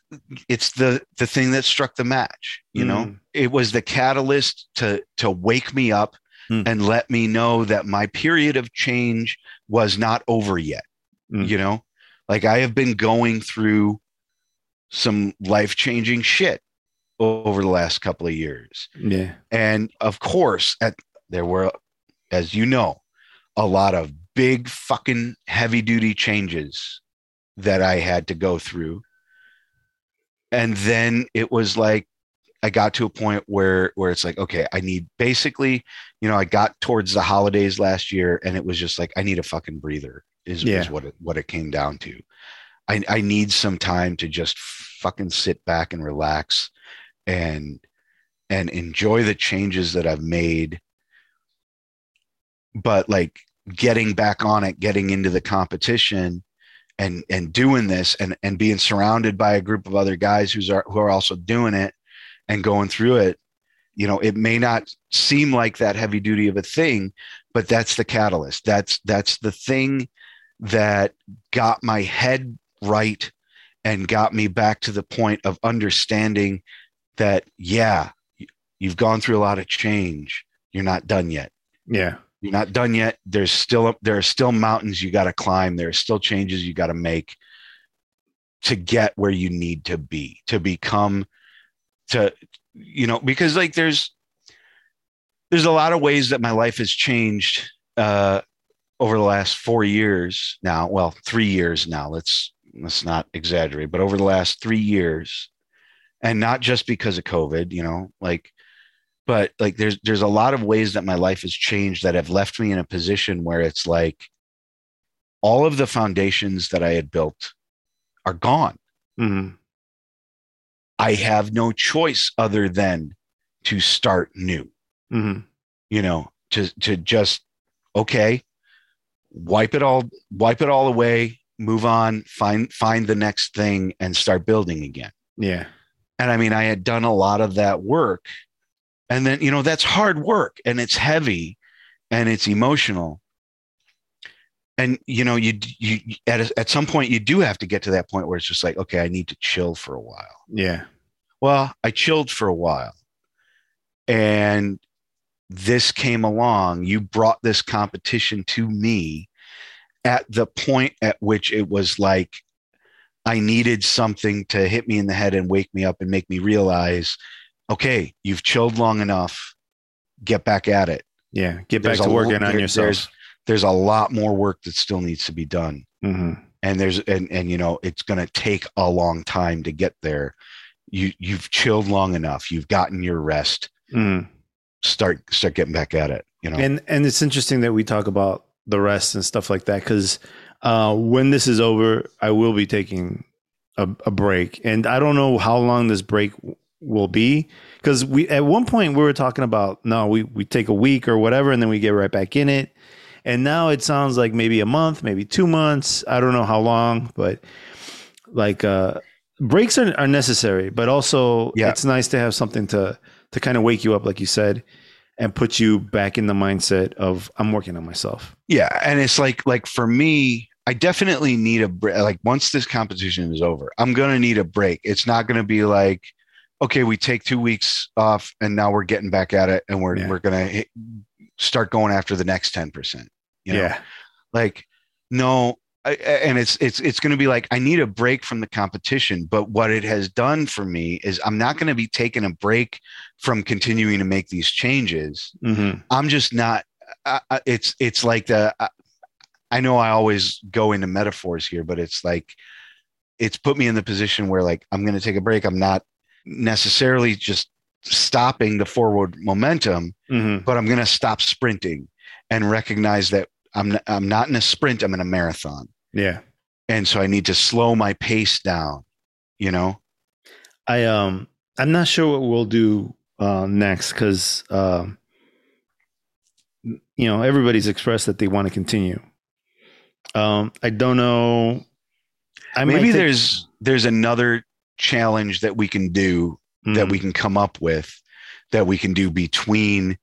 it's the the thing that struck the match you know Mm. it was the catalyst to to wake me up Mm. and let me know that my period of change was not over yet Mm. you know like i have been going through some life changing shit over the last couple of years Yeah. and of course, at there were, as you know, a lot of big fucking heavy duty changes that I had to go through. And then it was like I got to a point where where it's like, okay, I need basically, you know, I got towards the holidays last year and it was just like I need a fucking breather is, Yeah. is what it what it came down to. I, I need some time to just fucking sit back and relax and and enjoy the changes that I've made. But like getting back on it, getting into the competition and and doing this and and being surrounded by a group of other guys who's are who are also doing it and going through it, you know, it may not seem like that heavy duty of a thing, but that's the catalyst. That's that's the thing that got my head right and got me back to the point of understanding that yeah you've gone through a lot of change. You're not done yet. Yeah. you're not done yet. There's still there are still mountains you got to climb. There are still changes you got to make to get where you need to be to become to you know because like there's there's a lot of ways that my life has changed uh over the last 4 years now. Well 3 years now. Let's let's not exaggerate but over the last 3 years and not just because of covid you know like but like there's there's a lot of ways that my life has changed that have left me in a position where it's like all of the foundations that I had built are gone. Mhm. I have no choice other than to start new, Mhm. you know, to to just okay, wipe it all wipe it all away, move on, find find the next thing and start building again. Yeah. And I mean, I had done a lot of that work. And then, you know, that's hard work and it's heavy and it's emotional. And, you know, you, you, at, a, at some point, you do have to get to that point where it's just like, okay, I need to chill for a while. Yeah. Well, I chilled for a while. And this came along. You brought this competition to me at the point at which it was like I needed something to hit me in the head and wake me up and make me realize, okay, you've chilled long enough. Get back at it. Yeah. Get back to working on there- yourself. There's, there's a lot more work that still needs to be done Mhm. and there's and and you know it's going to take a long time to get there you you've chilled long enough you've gotten your rest Mhm. start start getting back at it you know And and it's interesting that we talk about the rest and stuff like that because uh, when this is over, I will be taking a, a break, and I don't know how long this break w- will be because we at one point we were talking about no, we we take a week or whatever, and then we get right back in it, and now it sounds like maybe a month, maybe two months. I don't know how long, but like uh, breaks are, are necessary, but also Yeah. it's nice to have something to to kind of wake you up, like you said and put you back in the mindset of I'm working on myself. yeah and it's like like for me i definitely need a break like once this competition is over i'm going to need a break it's not going to be like okay we take two weeks off and now we're getting back at it and we're Yeah. we're going to start going after the next 10% you know Yeah. like no I, and it's it's it's going to be like I need a break from the competition. But what it has done for me is I'm not going to be taking a break from continuing to make these changes. Mm-hmm. I'm just not. Uh, it's it's like the. Uh, I know I always go into metaphors here, but it's like it's put me in the position where like I'm going to take a break. I'm not necessarily just stopping the forward momentum, Mm-hmm. but I'm going to stop sprinting and recognize that I'm I'm not in a sprint. I'm in a marathon Yeah. and so I need to slow my pace down. You know, I um I'm not sure what we'll do uh next because um you know everybody's expressed that they want to continue. Um I don't know. I maybe take- there's there's another challenge that we can do that Mhm. we can come up with that we can do between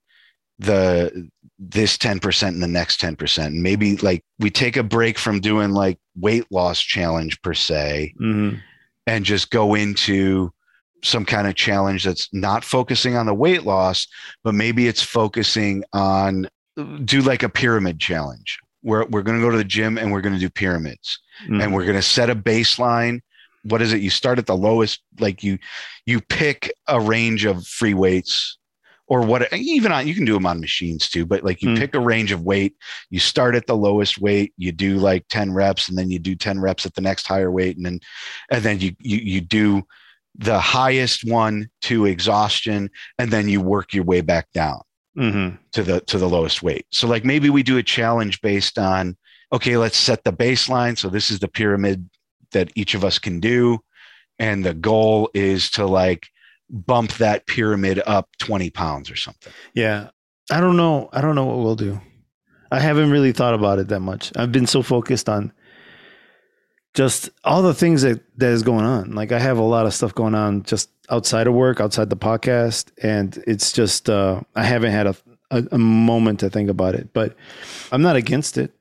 the this 10% and the next 10% and maybe like we take a break from doing like weight loss challenge per se Mhm. and just go into some kind of challenge that's not focusing on the weight loss, but maybe it's focusing on do like a pyramid challenge where we're going to go to the gym and we're going to do pyramids Mhm. and we're going to set a baseline. What is it? You start at the lowest, like you, you pick a range of free weights or what, even on, you can do them on machines too, but like you Mm. pick a range of weight, you start at the lowest weight, you do like 10 reps and then you do 10 reps at the next higher weight. And then, and then you, you, you do the highest one to exhaustion and then you work your way back down Mhm. to the to the lowest weight. So like maybe we do a challenge based on okay, let's set the baseline. So this is the pyramid that each of us can do and the goal is to like bump that pyramid up 20 pounds or something. Yeah. I don't know. I don't know what we'll do. I haven't really thought about it that much. I've been so focused on just all the things that that is going on. Like I have a lot of stuff going on just outside of work, outside the podcast, and it's just uh I haven't had a a, a moment to think about it. But I'm not against it.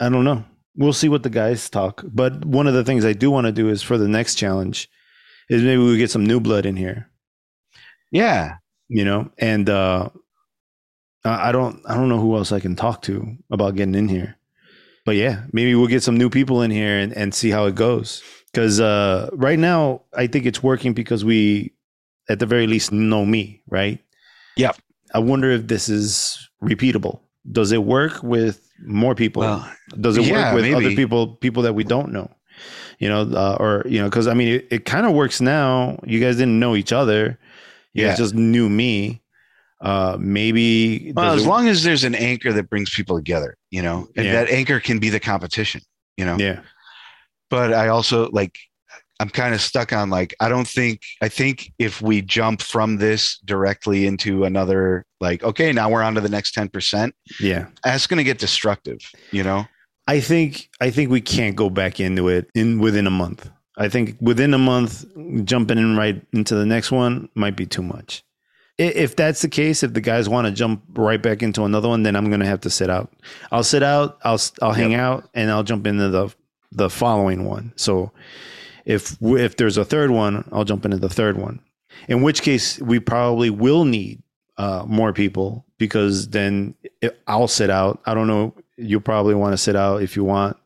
I don't know. We'll see what the guys talk. But one of the things I do want to do is for the next challenge is maybe we get some new blood in here Yeah. you know and uh i I don't i don't know who else i can talk to about getting in here but yeah maybe we'll get some new people in here and, and see how it goes because uh right now i think it's working because we at the very least know me right? Yeah. i wonder if this is repeatable. Does it work with more people? Well, does it yeah, work with other people people that we don't know? You know uh, or you know because i mean it, it kind of works now. You guys didn't know each other. You Yeah. guys just knew me. Uh maybe well, as it- long as there's an anchor that brings people together, you know, and Yeah. that anchor can be the competition, you know. yeah but I also like I'm kind of stuck on like I don't think I think if we jump from this directly into another like okay now we're on to the next 10% yeah. that's going to get destructive you know? I think i think we can't go back into it in within a month. I think within a month jumping in right into the next one might be too much. If that's the case if the guys want to jump right back into another one then i'm gonna have to sit out. I'll sit out i'll i'll hang out and i'll jump into the the following one. So if if there's a third one i'll jump into the third one. In which case we probably will need uh, more people because then i'll sit out. I don't know. You'll probably want to sit out if you want.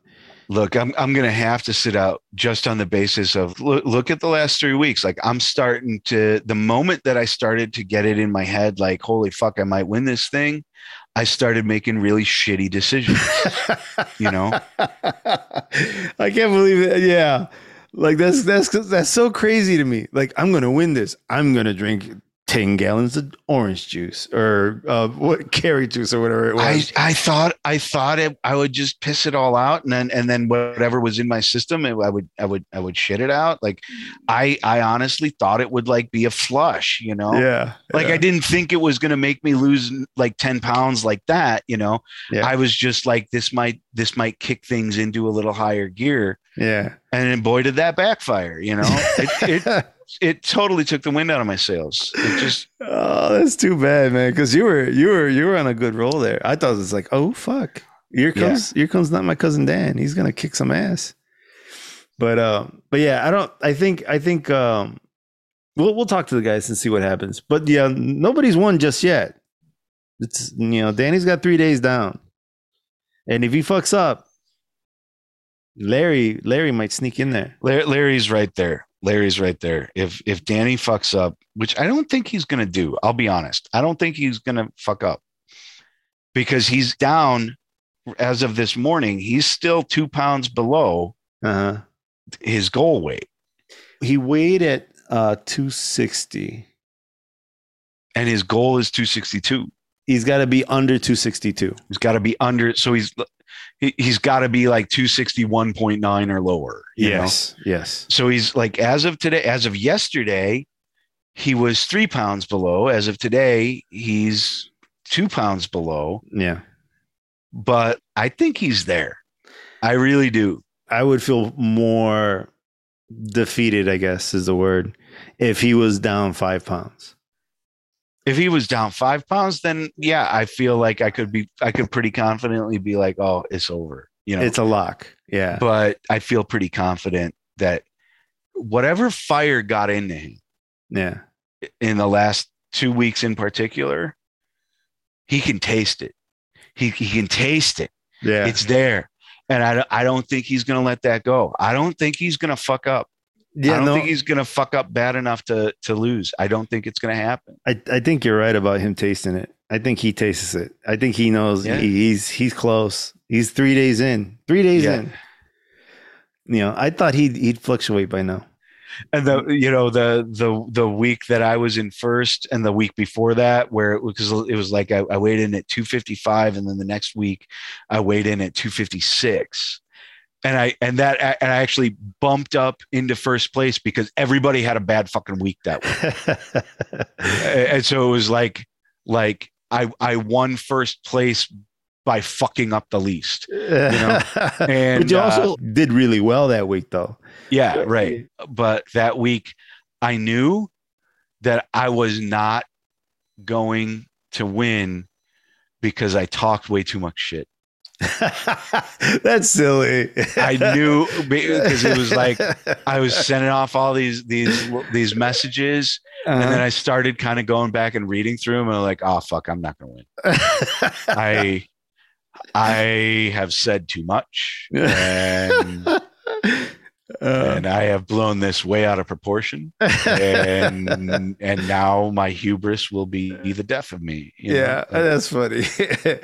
Look I'm I'm going to have to sit out just on the basis of look, look at the last 3 weeks. Like I'm starting to the moment that I started to get it in my head like holy fuck I might win this thing I started making really shitty decisions You know? i can't believe it. Yeah. Like that's that's that's so crazy to me. Like i'm gonna win this. I'm gonna drink 10 gallons of orange juice or uh, what carrot juice or whatever it I, was. I thought I thought it, I would just piss it all out and then and then whatever was in my system it, I would I would I would shit it out. Like I I honestly thought it would like be a flush you know? Yeah like yeah. I didn't think it was going to make me lose like 10 pounds like that you know? Yeah. I was just like this might this might kick things into a little higher gear. Yeah. And then boy did that backfire you know? It, it it totally took the wind out of my sails. It just oh that's too bad man because you were you were you were on a good roll there. I thought it was like oh fuck. Here Yeah. comes here comes not my cousin dan. He's gonna kick some ass. But um but yeah i don't i think i think um we'll we'll talk to the guys and see what happens. But yeah nobody's won just yet. It's you know danny's got three days down. And if he fucks up Larry, Larry might sneak in there. Larry's right there. Larry's right there. If if Danny fucks up, which I don't think he's going to do, I'll be honest. I don't think he's going to fuck up because he's down as of this morning. He's still two pounds below Uh-huh. his goal weight, He weighed at uh 260. and his goal is 262. He's got to be under 262. He's got to be under. So he's he, he's got to be like 261.9 or lower. you know? Yes. Yes. So he's like, as of today, as of yesterday, he was three pounds below. As of today, he's two pounds below. Yeah. But I think he's there. I really do. I would feel more defeated, I guess is the word, if he was down five pounds. If he was down five pounds, then yeah, I feel like I could be, I could pretty confidently be like, oh, it's over. You know, It's a lock. Yeah. but I feel pretty confident that whatever fire got into him yeah. in the last two weeks in particular, he can taste it. He, he can taste it. Yeah. It's there. And I, I don't think he's going to let that go. I don't think he's going to fuck up. I don't No, think he's going to fuck up bad enough to, to lose. I don't think it's going to happen. I, I think you're right about him tasting it. I think he tastes it. I think he knows Yeah. he, he's he's close. He's three days in. Three days Yeah. in. You know, I thought he'd he'd fluctuate by now. And the, you know, the, the, the week that I was in first and the week before that, where it was, it was like I, I weighed in at 255 and then the next week I weighed in at 256. And I, and that, and I actually bumped up into first place because everybody had a bad fucking week that week. and so it was like like I I won first place by fucking up the least. You know, And, but you uh, also did really well that week, though. Yeah, right. But that week I knew that I was not going to win because I talked way too much shit. That's silly. I knew because it was like I was sending off all these these these messages and then Uh-huh. I started kind of going back and reading through them and I'm like, oh fuck, I'm not gonna win. I I have said too much and Uh, and I have blown this way out of proportion and and now my hubris will be the death of me. you know? yeah, that's funny.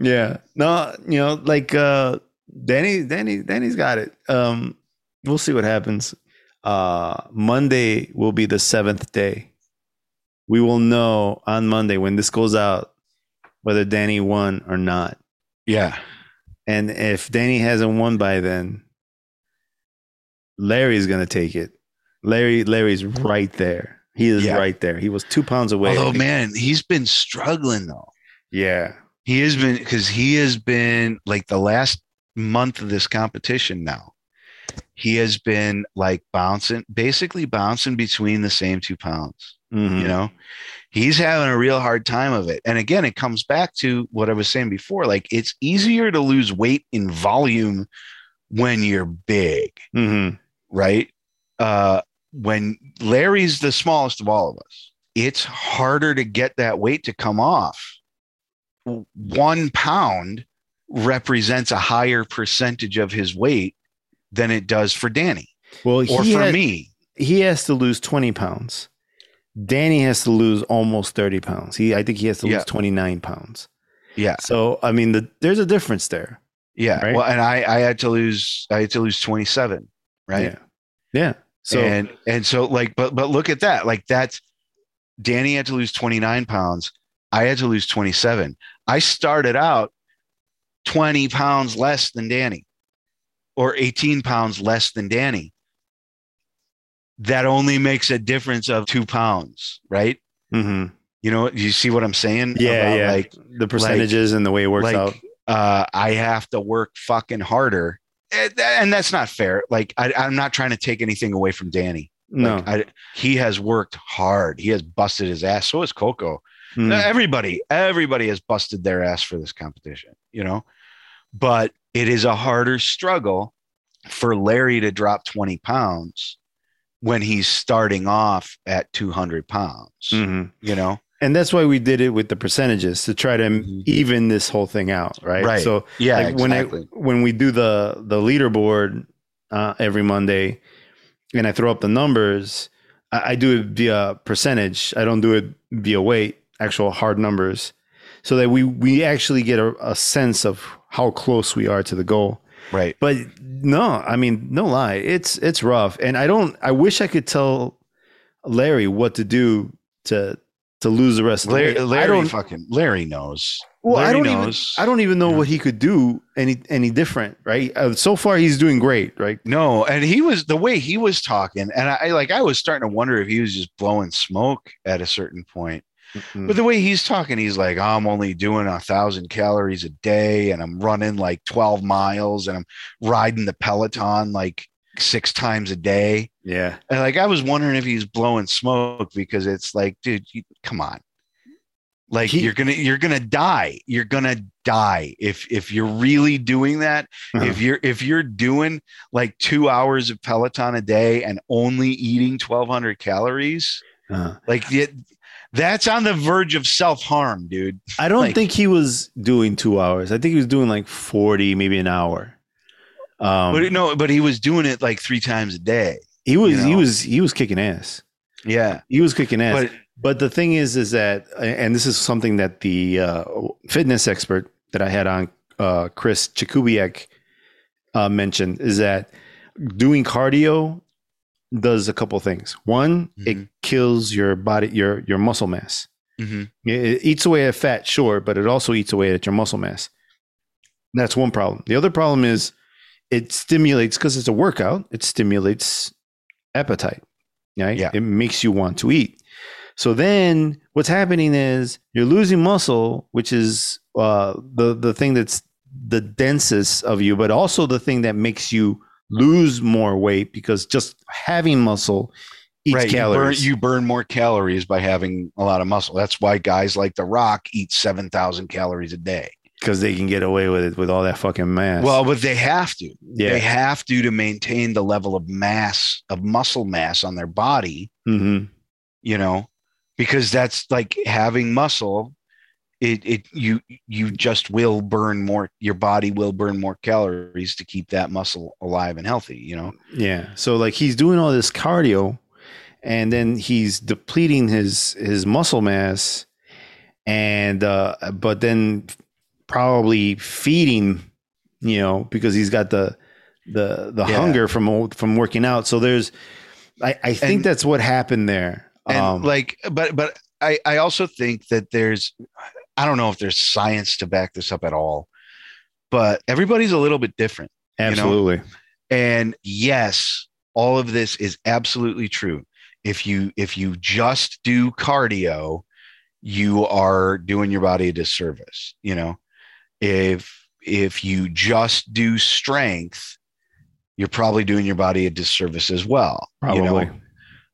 yeah, no, you know, like uh, Danny, Danny, Danny's got it. Um, we'll see what happens. Uh, Monday will be the seventh day. We will know on Monday when this goes out whether Danny won or not. yeah. And if Danny hasn't won by then, Larry's gonna take it. Larry, Larry's right there. He is Yeah. right there. He was two pounds away. Although man, he's been struggling though. yeah, He has been because he has been like the last month of this competition now. He has been like bouncing, basically bouncing between the same two pounds. Mhm. You know, he's having a real hard time of it. And again, it comes back to what I was saying before. Like it's easier to lose weight in volume when you're big, Mhm. Right? Uh, when Larry's the smallest of all of us, it's harder to get that weight to come off. One pound represents a higher percentage of his weight than it does for Danny Well, or for had- me. he has to lose 20 pounds. Danny has to lose almost 30 pounds. He, I think he has to Yeah. lose 29 pounds. Yeah. So, I mean, the, there's a difference there. Yeah. Right? Well, and I, I had to lose, I had to lose 27, right? Yeah. Yeah. So, and and so like but but look at that like that's danny had to lose 29 pounds i had to lose 27 i started out 20 pounds less than danny or 18 pounds less than danny that only makes a difference of two pounds right Mm-hmm. you know you see what i'm saying yeah, yeah. like the percentages and the way it works like, out. uh, I have to work fucking harder. And and that's not fair. Like, I, I'm not trying to take anything away from Danny. No. Like, I, he has worked hard. He has busted his ass. So has Coco. Mhm. Everybody, everybody has busted their ass for this competition, you know? But it is a harder struggle for Larry to drop 20 pounds when he's starting off at 200 pounds, Mhm. you know? And that's why we did it with the percentages to try to Mhm. even this whole thing out, right? Right. So Yeah, like when I when we do the the leaderboard uh, every Monday, and I throw up the numbers, I, I do it via percentage. I don't do it via weight, actual hard numbers, so that we we actually get a, a sense of how close we are to the goal. right. But no, I mean, no lie, it's it's rough, and I don't. I wish I could tell Larry what to do to to lose the rest of the Larry, weight. Larry I don't. fucking Larry knows. Well, I don't even. I don't even know Yeah. what he could do any any different, right? Uh, so far, he's doing great, right? No, and he was the way he was talking, and I like I was starting to wonder if he was just blowing smoke at a certain point. Mm. But the way he's talking, he's like, I'm only doing a thousand calories a day, and I'm running like 12 miles, and I'm riding the Peloton like six times a day. yeah, And like I was wondering if he's blowing smoke because it's like, dude, you, come on. Like He- you're gonna you're gonna die. You're gonna die if if you're really doing that. Uh-huh. If you're if you're doing like two hours of Peloton a day and only eating 1,200 calories, Uh, like it, that's on the verge of self harm, dude. I don't Like- think he was doing two hours. I think he was doing like forty, maybe an hour. Um, but no, but he was doing it like three times a day. he was you he was he was kicking ass. Yeah, He was kicking ass. but But the thing is, is that, and this is something that the uh, fitness expert that I had on, uh, Chris Chakubiak, uh, mentioned, is that doing cardio does a couple things. One, it Mhm. kills your body, your your muscle mass. mhm. It it eats away at fat, sure, but it also eats away at your muscle mass. That's one problem. The other problem is it stimulates because it's a workout. It stimulates appetite. Right? Yeah. It makes you want to eat. So then what's happening is you're losing muscle, which is uh, the the thing that's the densest of you, but also the thing that makes you lose more weight because just having muscle eats right, calories. You burn, you burn more calories by having a lot of muscle. That's why guys like The Rock eat seven thousand calories a day. Because they can get away with it with all that fucking mass. Well, but they have to. yeah. They have to to maintain the level of mass of muscle mass on their body. hmm You know, because that's like having muscle. It it you you just will burn more. Your body will burn more calories to keep that muscle alive and healthy. You know. Yeah. So like he's doing all this cardio and then he's depleting his his muscle mass and uh but then probably feeding, you know, because he's got the the the Yeah. hunger from from working out. So there's I I think And- that's what happened there. and Um, like but but i i also think that there's i don't know if there's science to back this up at all but everybody's a little bit different know? absolutely. and yes all of this is absolutely true if you if you just do cardio you are doing your body a disservice you know if if you just do strength you're probably doing your body a disservice as well Probably. you know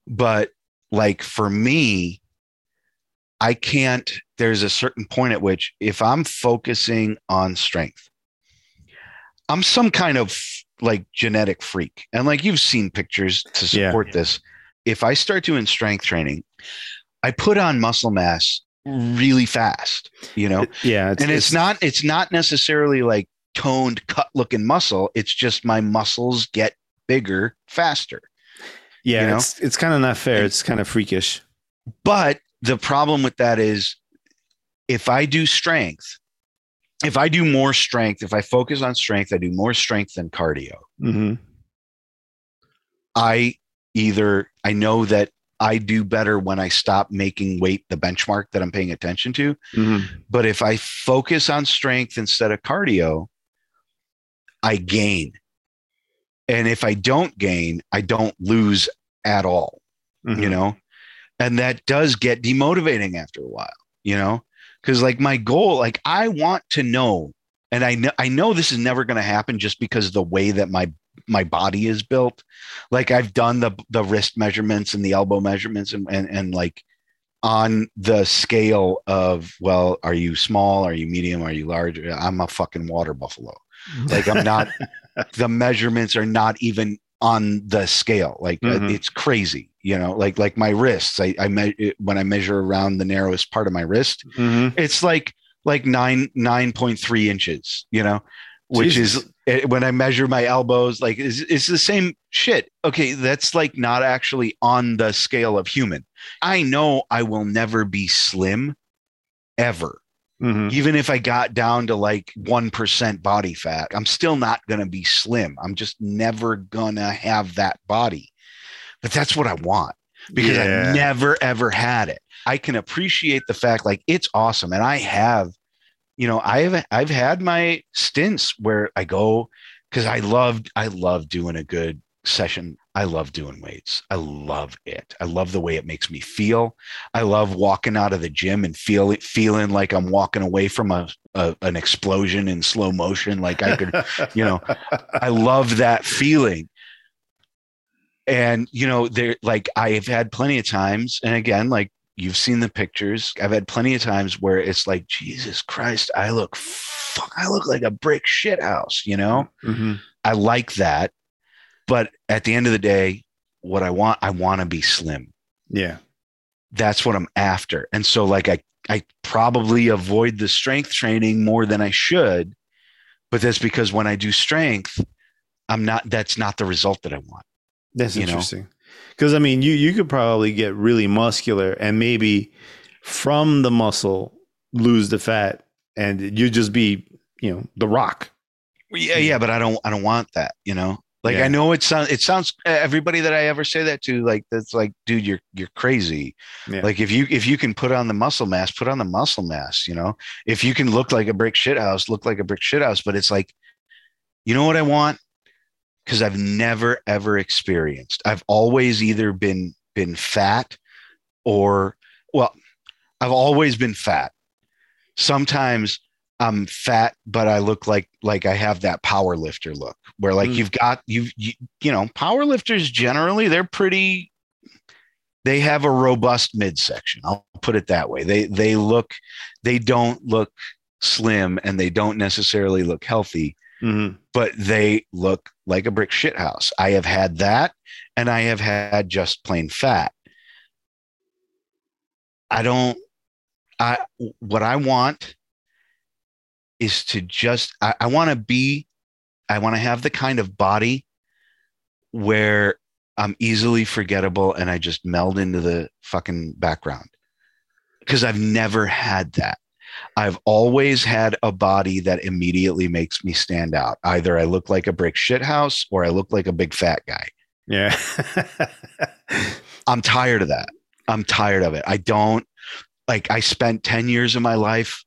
but like for me i can't there's a certain point at which if i'm focusing on strength i'm some kind of like genetic freak and like you've seen pictures to Yeah. support this if i start doing strength training i put on muscle mass really fast you know yeah, and it's, not it's not necessarily like toned cut looking muscle it's just my muscles get bigger faster yeah, you know? it's it's kind of not fair. It's kind of freakish. But the problem with that is if I do strength, if I do more strength, if I focus on strength, I do more strength than cardio. hmm I either I know that I do better when I stop making weight the benchmark that I'm paying attention to. hmm But if I focus on strength instead of cardio, I gain. And if I don't gain, I don't lose at all. Mm-hmm. you know and that does get demotivating after a while you know because like my goal like i want to know and i know i know this is never going to happen just because of the way that my my body is built like i've done the the wrist measurements and the elbow measurements and and, and like on the scale of well are you small are you medium are you large i'm a fucking water buffalo like i'm not the measurements are not even on the scale. Like uh, Mhm. it's crazy, you know, like like my wrists. I, I me- when I measure around the narrowest part of my wrist, Mhm. it's like like nine nine point three inches, you know, which Jesus. is eh, when I measure my elbows, like it's, it's the same shit. Okay, that's like not actually on the scale of human. I know I will never be slim, ever Mhm. even if I got down to like 1% body fat, I'm still not going to be slim. I'm just never going to have that body. But that's what I want because Yeah. I've never, ever had it. I can appreciate the fact like it's awesome. And I have, you know, I've, I've had my stints where I go because I loved, I love doing a good session. I love doing weights. I love it. I love the way it makes me feel. I love walking out of the gym and feel feeling like I'm walking away from a, a an explosion in slow motion. Like I could, you know, I love that feeling. And you know, there like I've had plenty of times, and again, like you've seen the pictures. I've had plenty of times where it's like, Jesus Christ, I look, fuck, I look like a brick shit house. You know, Mhm. I like that, but at the end of the day, what I want, I want to be slim Yeah. that's what I'm after. And so like I I probably avoid the strength training more than I should, but that's because when I do strength, I'm not that's not the result that I want. That's You know? Because I mean, you you could probably get really muscular and maybe from the muscle lose the fat, and you just be you know the rock. Yeah, yeah, but I don't I don't want that, you know? Like Yeah. I know it sounds it sounds everybody that I ever say that to like that's like dude you're you're crazy. Yeah. Like if you if you can put on the muscle mass, put on the muscle mass, you know? If you can look like a brick shit house, look like a brick shit house, but it's like you know what I want? Cuz I've never ever experienced. I've always either been been fat or well, I've always been fat. Sometimes I'm fat, but I look like like I have that power lifter look, where like Mm. you've got you you you know power lifters generally they're pretty. They have a robust midsection. I'll put it that way. They they look, they don't look slim and they don't necessarily look healthy, Mhm. But they look like a brick shit house. I have had that, and I have had just plain fat. I don't. I what I want is to just. I, I want to be. I want to have the kind of body where I'm easily forgettable and I just meld into the fucking background. Because I've never had that. I've always had a body that immediately makes me stand out. Either I look like a brick shit house or I look like a big fat guy. Yeah. I'm tired of that. I'm tired of it. I don't like I spent 10 years of my life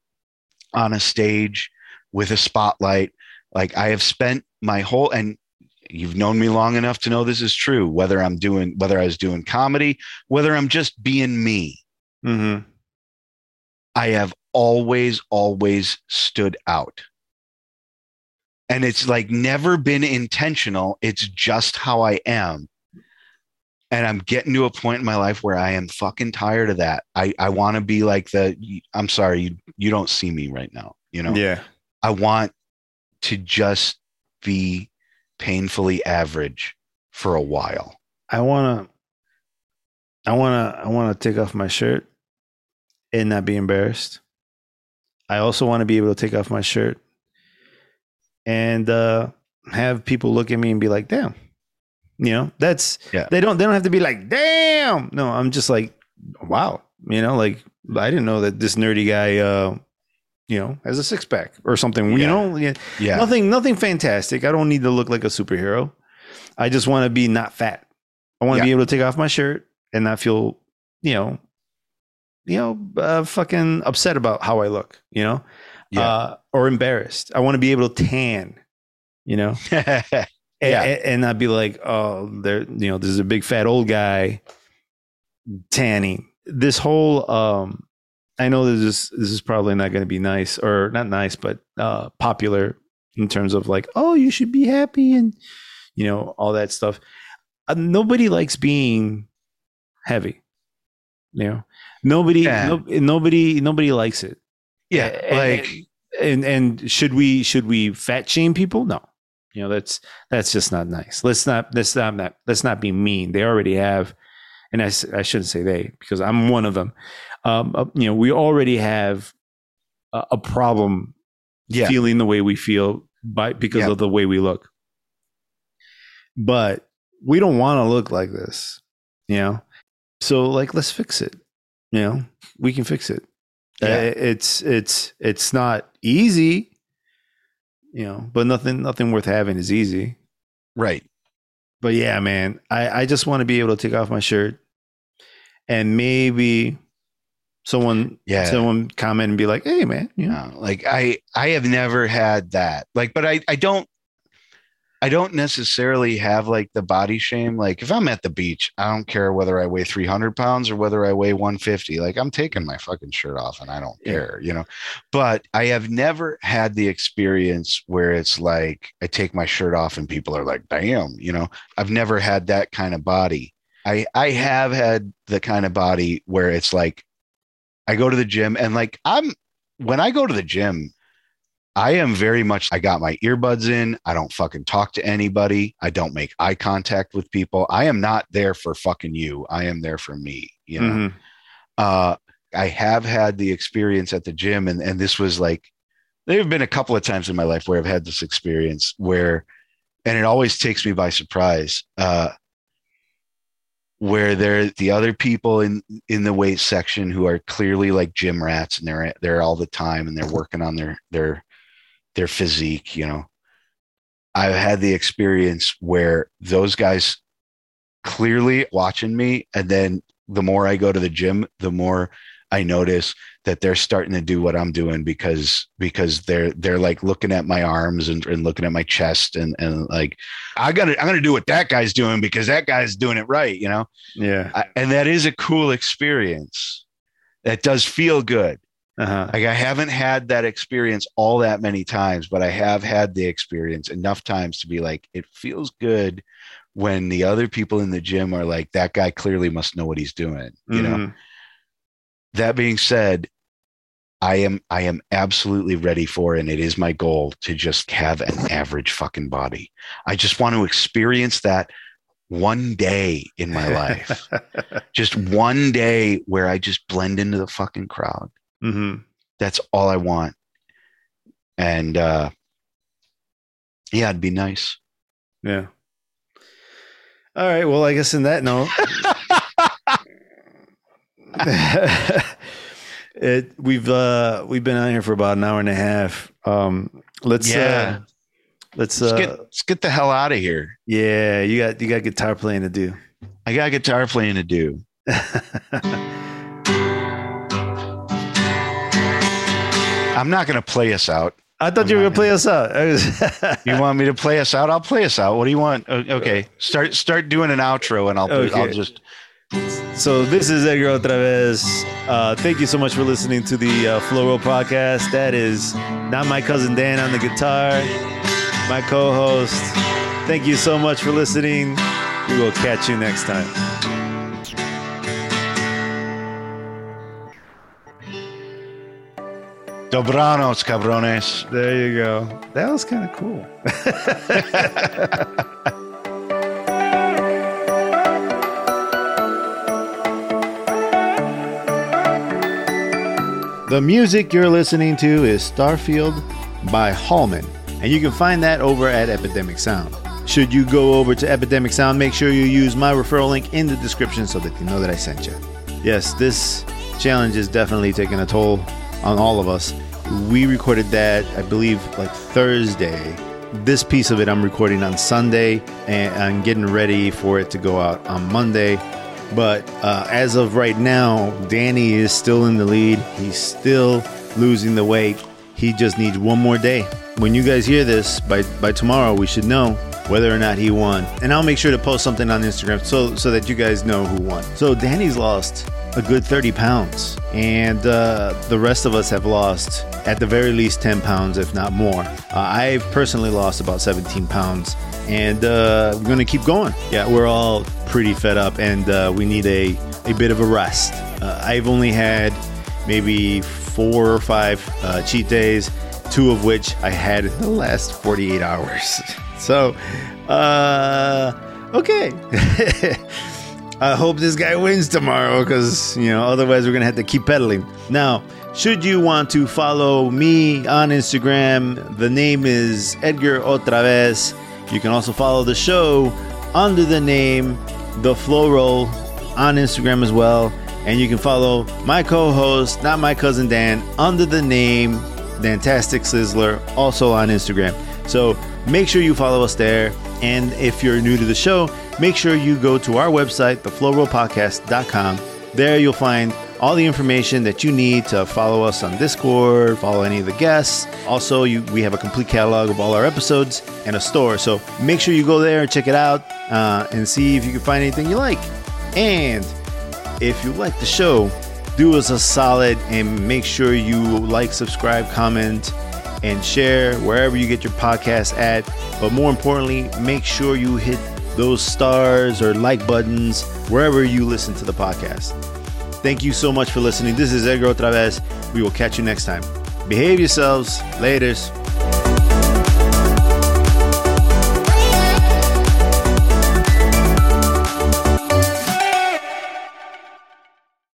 on a stage with a spotlight. Like I have spent my whole and you've known me long enough to know this is true whether I'm doing whether I was doing comedy, whether I'm just being me. hmm I have always always stood out. And it's like never been intentional. It's just how I am. And I'm getting to a point in my life where I am fucking tired of that. I, I want to be like the, I'm sorry, you, you don't see me right now. You know, Yeah. I want to just be painfully average for a while. I wanna. I wanna. I wanna take off my shirt and not be embarrassed. I also want to be able to take off my shirt and uh, have people look at me and be like, "Damn," you know. That's Yeah. They don't. They don't have to be like, "Damn." No, I'm just like, "Wow," you know. Like I didn't know that this nerdy guy, uh, you know, has a six pack or something. You Yeah. know, yeah, Yeah. nothing. Nothing fantastic. I don't need to look like a superhero. I just want to be not fat. I want to Yeah. be able to take off my shirt and not feel, you know, you know, uh, fucking upset about how I look, you know, Yeah. uh, or embarrassed. I want to be able to tan, you know, yeah. and, and not be like, oh, there, you know, this is a big fat old guy tanning. This whole, um, I know this is this is probably not going to be nice or not nice, but uh, popular in terms of like, oh, you should be happy and you know all that stuff. Uh, nobody likes being heavy. You know, nobody, Yeah. no, nobody, nobody likes it. Yeah. And- Like, and and should we should we fat shame people? No, You know, that's that's just not nice. Let's not let's not not- let's not be mean. They already have, and I, I shouldn't say they because I'm one of them. Um, uh, you know, we already have a, a problem Yeah. feeling the way we feel by because Yeah. of the way we look. But we don't want to look like this, you know. So like, let's fix it. You know, we can fix it. Uh, Yeah. it's it's it's not easy, you know, but nothing nothing worth having is easy. Right. But yeah, man, I I just want to be able to take off my shirt and maybe someone Yeah. someone comment and be like, "Hey, man, you know, like I I have never had that. Like, but I I don't I don't necessarily have like the body shame. Like if I'm at the beach, I don't care whether I weigh 300 pounds or whether I weigh 150. Like I'm taking my fucking shirt off and I don't care, you know. But I have never had the experience where it's like I take my shirt off and people are like, "Damn," you know. I've never had that kind of body. I I have had the kind of body where it's like I go to the gym and like I'm when I go to the gym, I am very much, I got my earbuds in. I don't fucking talk to anybody. I don't make eye contact with people. I am not there for fucking you. I am there for me. You know, Mhm. uh, I have had the experience at the gym, and, and this was like, there have been a couple of times in my life where I've had this experience where, and it always takes me by surprise. Uh, where there the other people in in the weight section who are clearly like gym rats and they're there all the time and they're working on their their their physique you know. I've had the experience where those guys clearly watching me and then the more i go to the gym the more i notice that they're starting to do what i'm doing because because they're they're like looking at my arms and, and looking at my chest and and like i gotta i'm gonna do what that guy's doing because that guy's doing it right you know? Yeah. I, and that is a cool experience. That does feel good Uh-huh. like i haven't had that experience all that many times but i have had the experience enough times to be like it feels good when the other people in the gym are like that guy clearly must know what he's doing you know Mhm. that being said i am i am absolutely ready for and it is my goal to just have an average fucking body i just want to experience that one day in my life just one day where i just blend into the fucking crowd Mhm. that's all i want and uh yeah it'd be nice Yeah. All right. Well, I guess in that note, it we've uh we've been out here for about an hour and a half. Um, let's Yeah. uh, let's let's uh, get let's get the hell out of here yeah. You got you got guitar playing to do. i got guitar playing to do i'm not going to play us out I thought you were gonna play us out. You want me to play us out? I'll play us out. What do you want? Okay, start start doing an outro, and I'll Okay. I'll just So this is Edgar otra vez. Uh, thank you so much for listening to the uh, Flow Roll podcast. That is not my cousin Dan on the guitar, my co-host. Thank you so much for listening. We will catch you next time. Dobranos, cabrones. There you go. That was kind of cool. The music you're listening to is Starfield by Hallman, and you can find that over at Epidemic Sound. Should you go over to Epidemic Sound, make sure you use my referral link in the description so that you know that I sent you. Yes, this challenge is definitely taking a toll on all of us. We recorded that, I believe, like Thursday. This piece of it I'm recording on Sunday, and I'm getting ready for it to go out on Monday. But uh, as of right now, Danny is still in the lead. He's still losing the weight. He just needs one more day. When you guys hear this, by by tomorrow, we should know whether or not he won. And I'll make sure to post something on Instagram so so that you guys know who won. So Danny's lost a good 30 pounds, and uh, the rest of us have lost at the very least 10 pounds, if not more. Uh, I've personally lost about 17 pounds, and uh, we're gonna keep going. Yeah, we're all pretty fed up, and uh, we need a a bit of a rest. Uh, I've only had maybe four or five uh, cheat days. two of which I had in the last 48 hours. So, okay. I hope this guy wins tomorrow because, you know, otherwise we're going to have to keep pedaling. Now, should you want to follow me on Instagram, the name is Edgar OtraVez. You can also follow the show under the name The Flow Roll on Instagram as well. And you can follow my co host, not my cousin Dan, under the name Dantastic Sizzler, also on Instagram. So make sure you follow us there. And if you're new to the show, make sure you go to our website, theflowrollpodcast.com. There you'll find all the information that you need to follow us on Discord, follow any of the guests. Also, you, we have a complete catalog of all our episodes and a store. So make sure you go there and check it out uh, and see if you can find anything you like. And if you like the show, do us a solid and make sure you like, subscribe, comment, and share wherever you get your podcast at. But more importantly, make sure you hit those stars or like buttons wherever you listen to the podcast. Thank you so much for listening. This is Edgar OtraVez. We will catch you next time. Behave yourselves. Laters.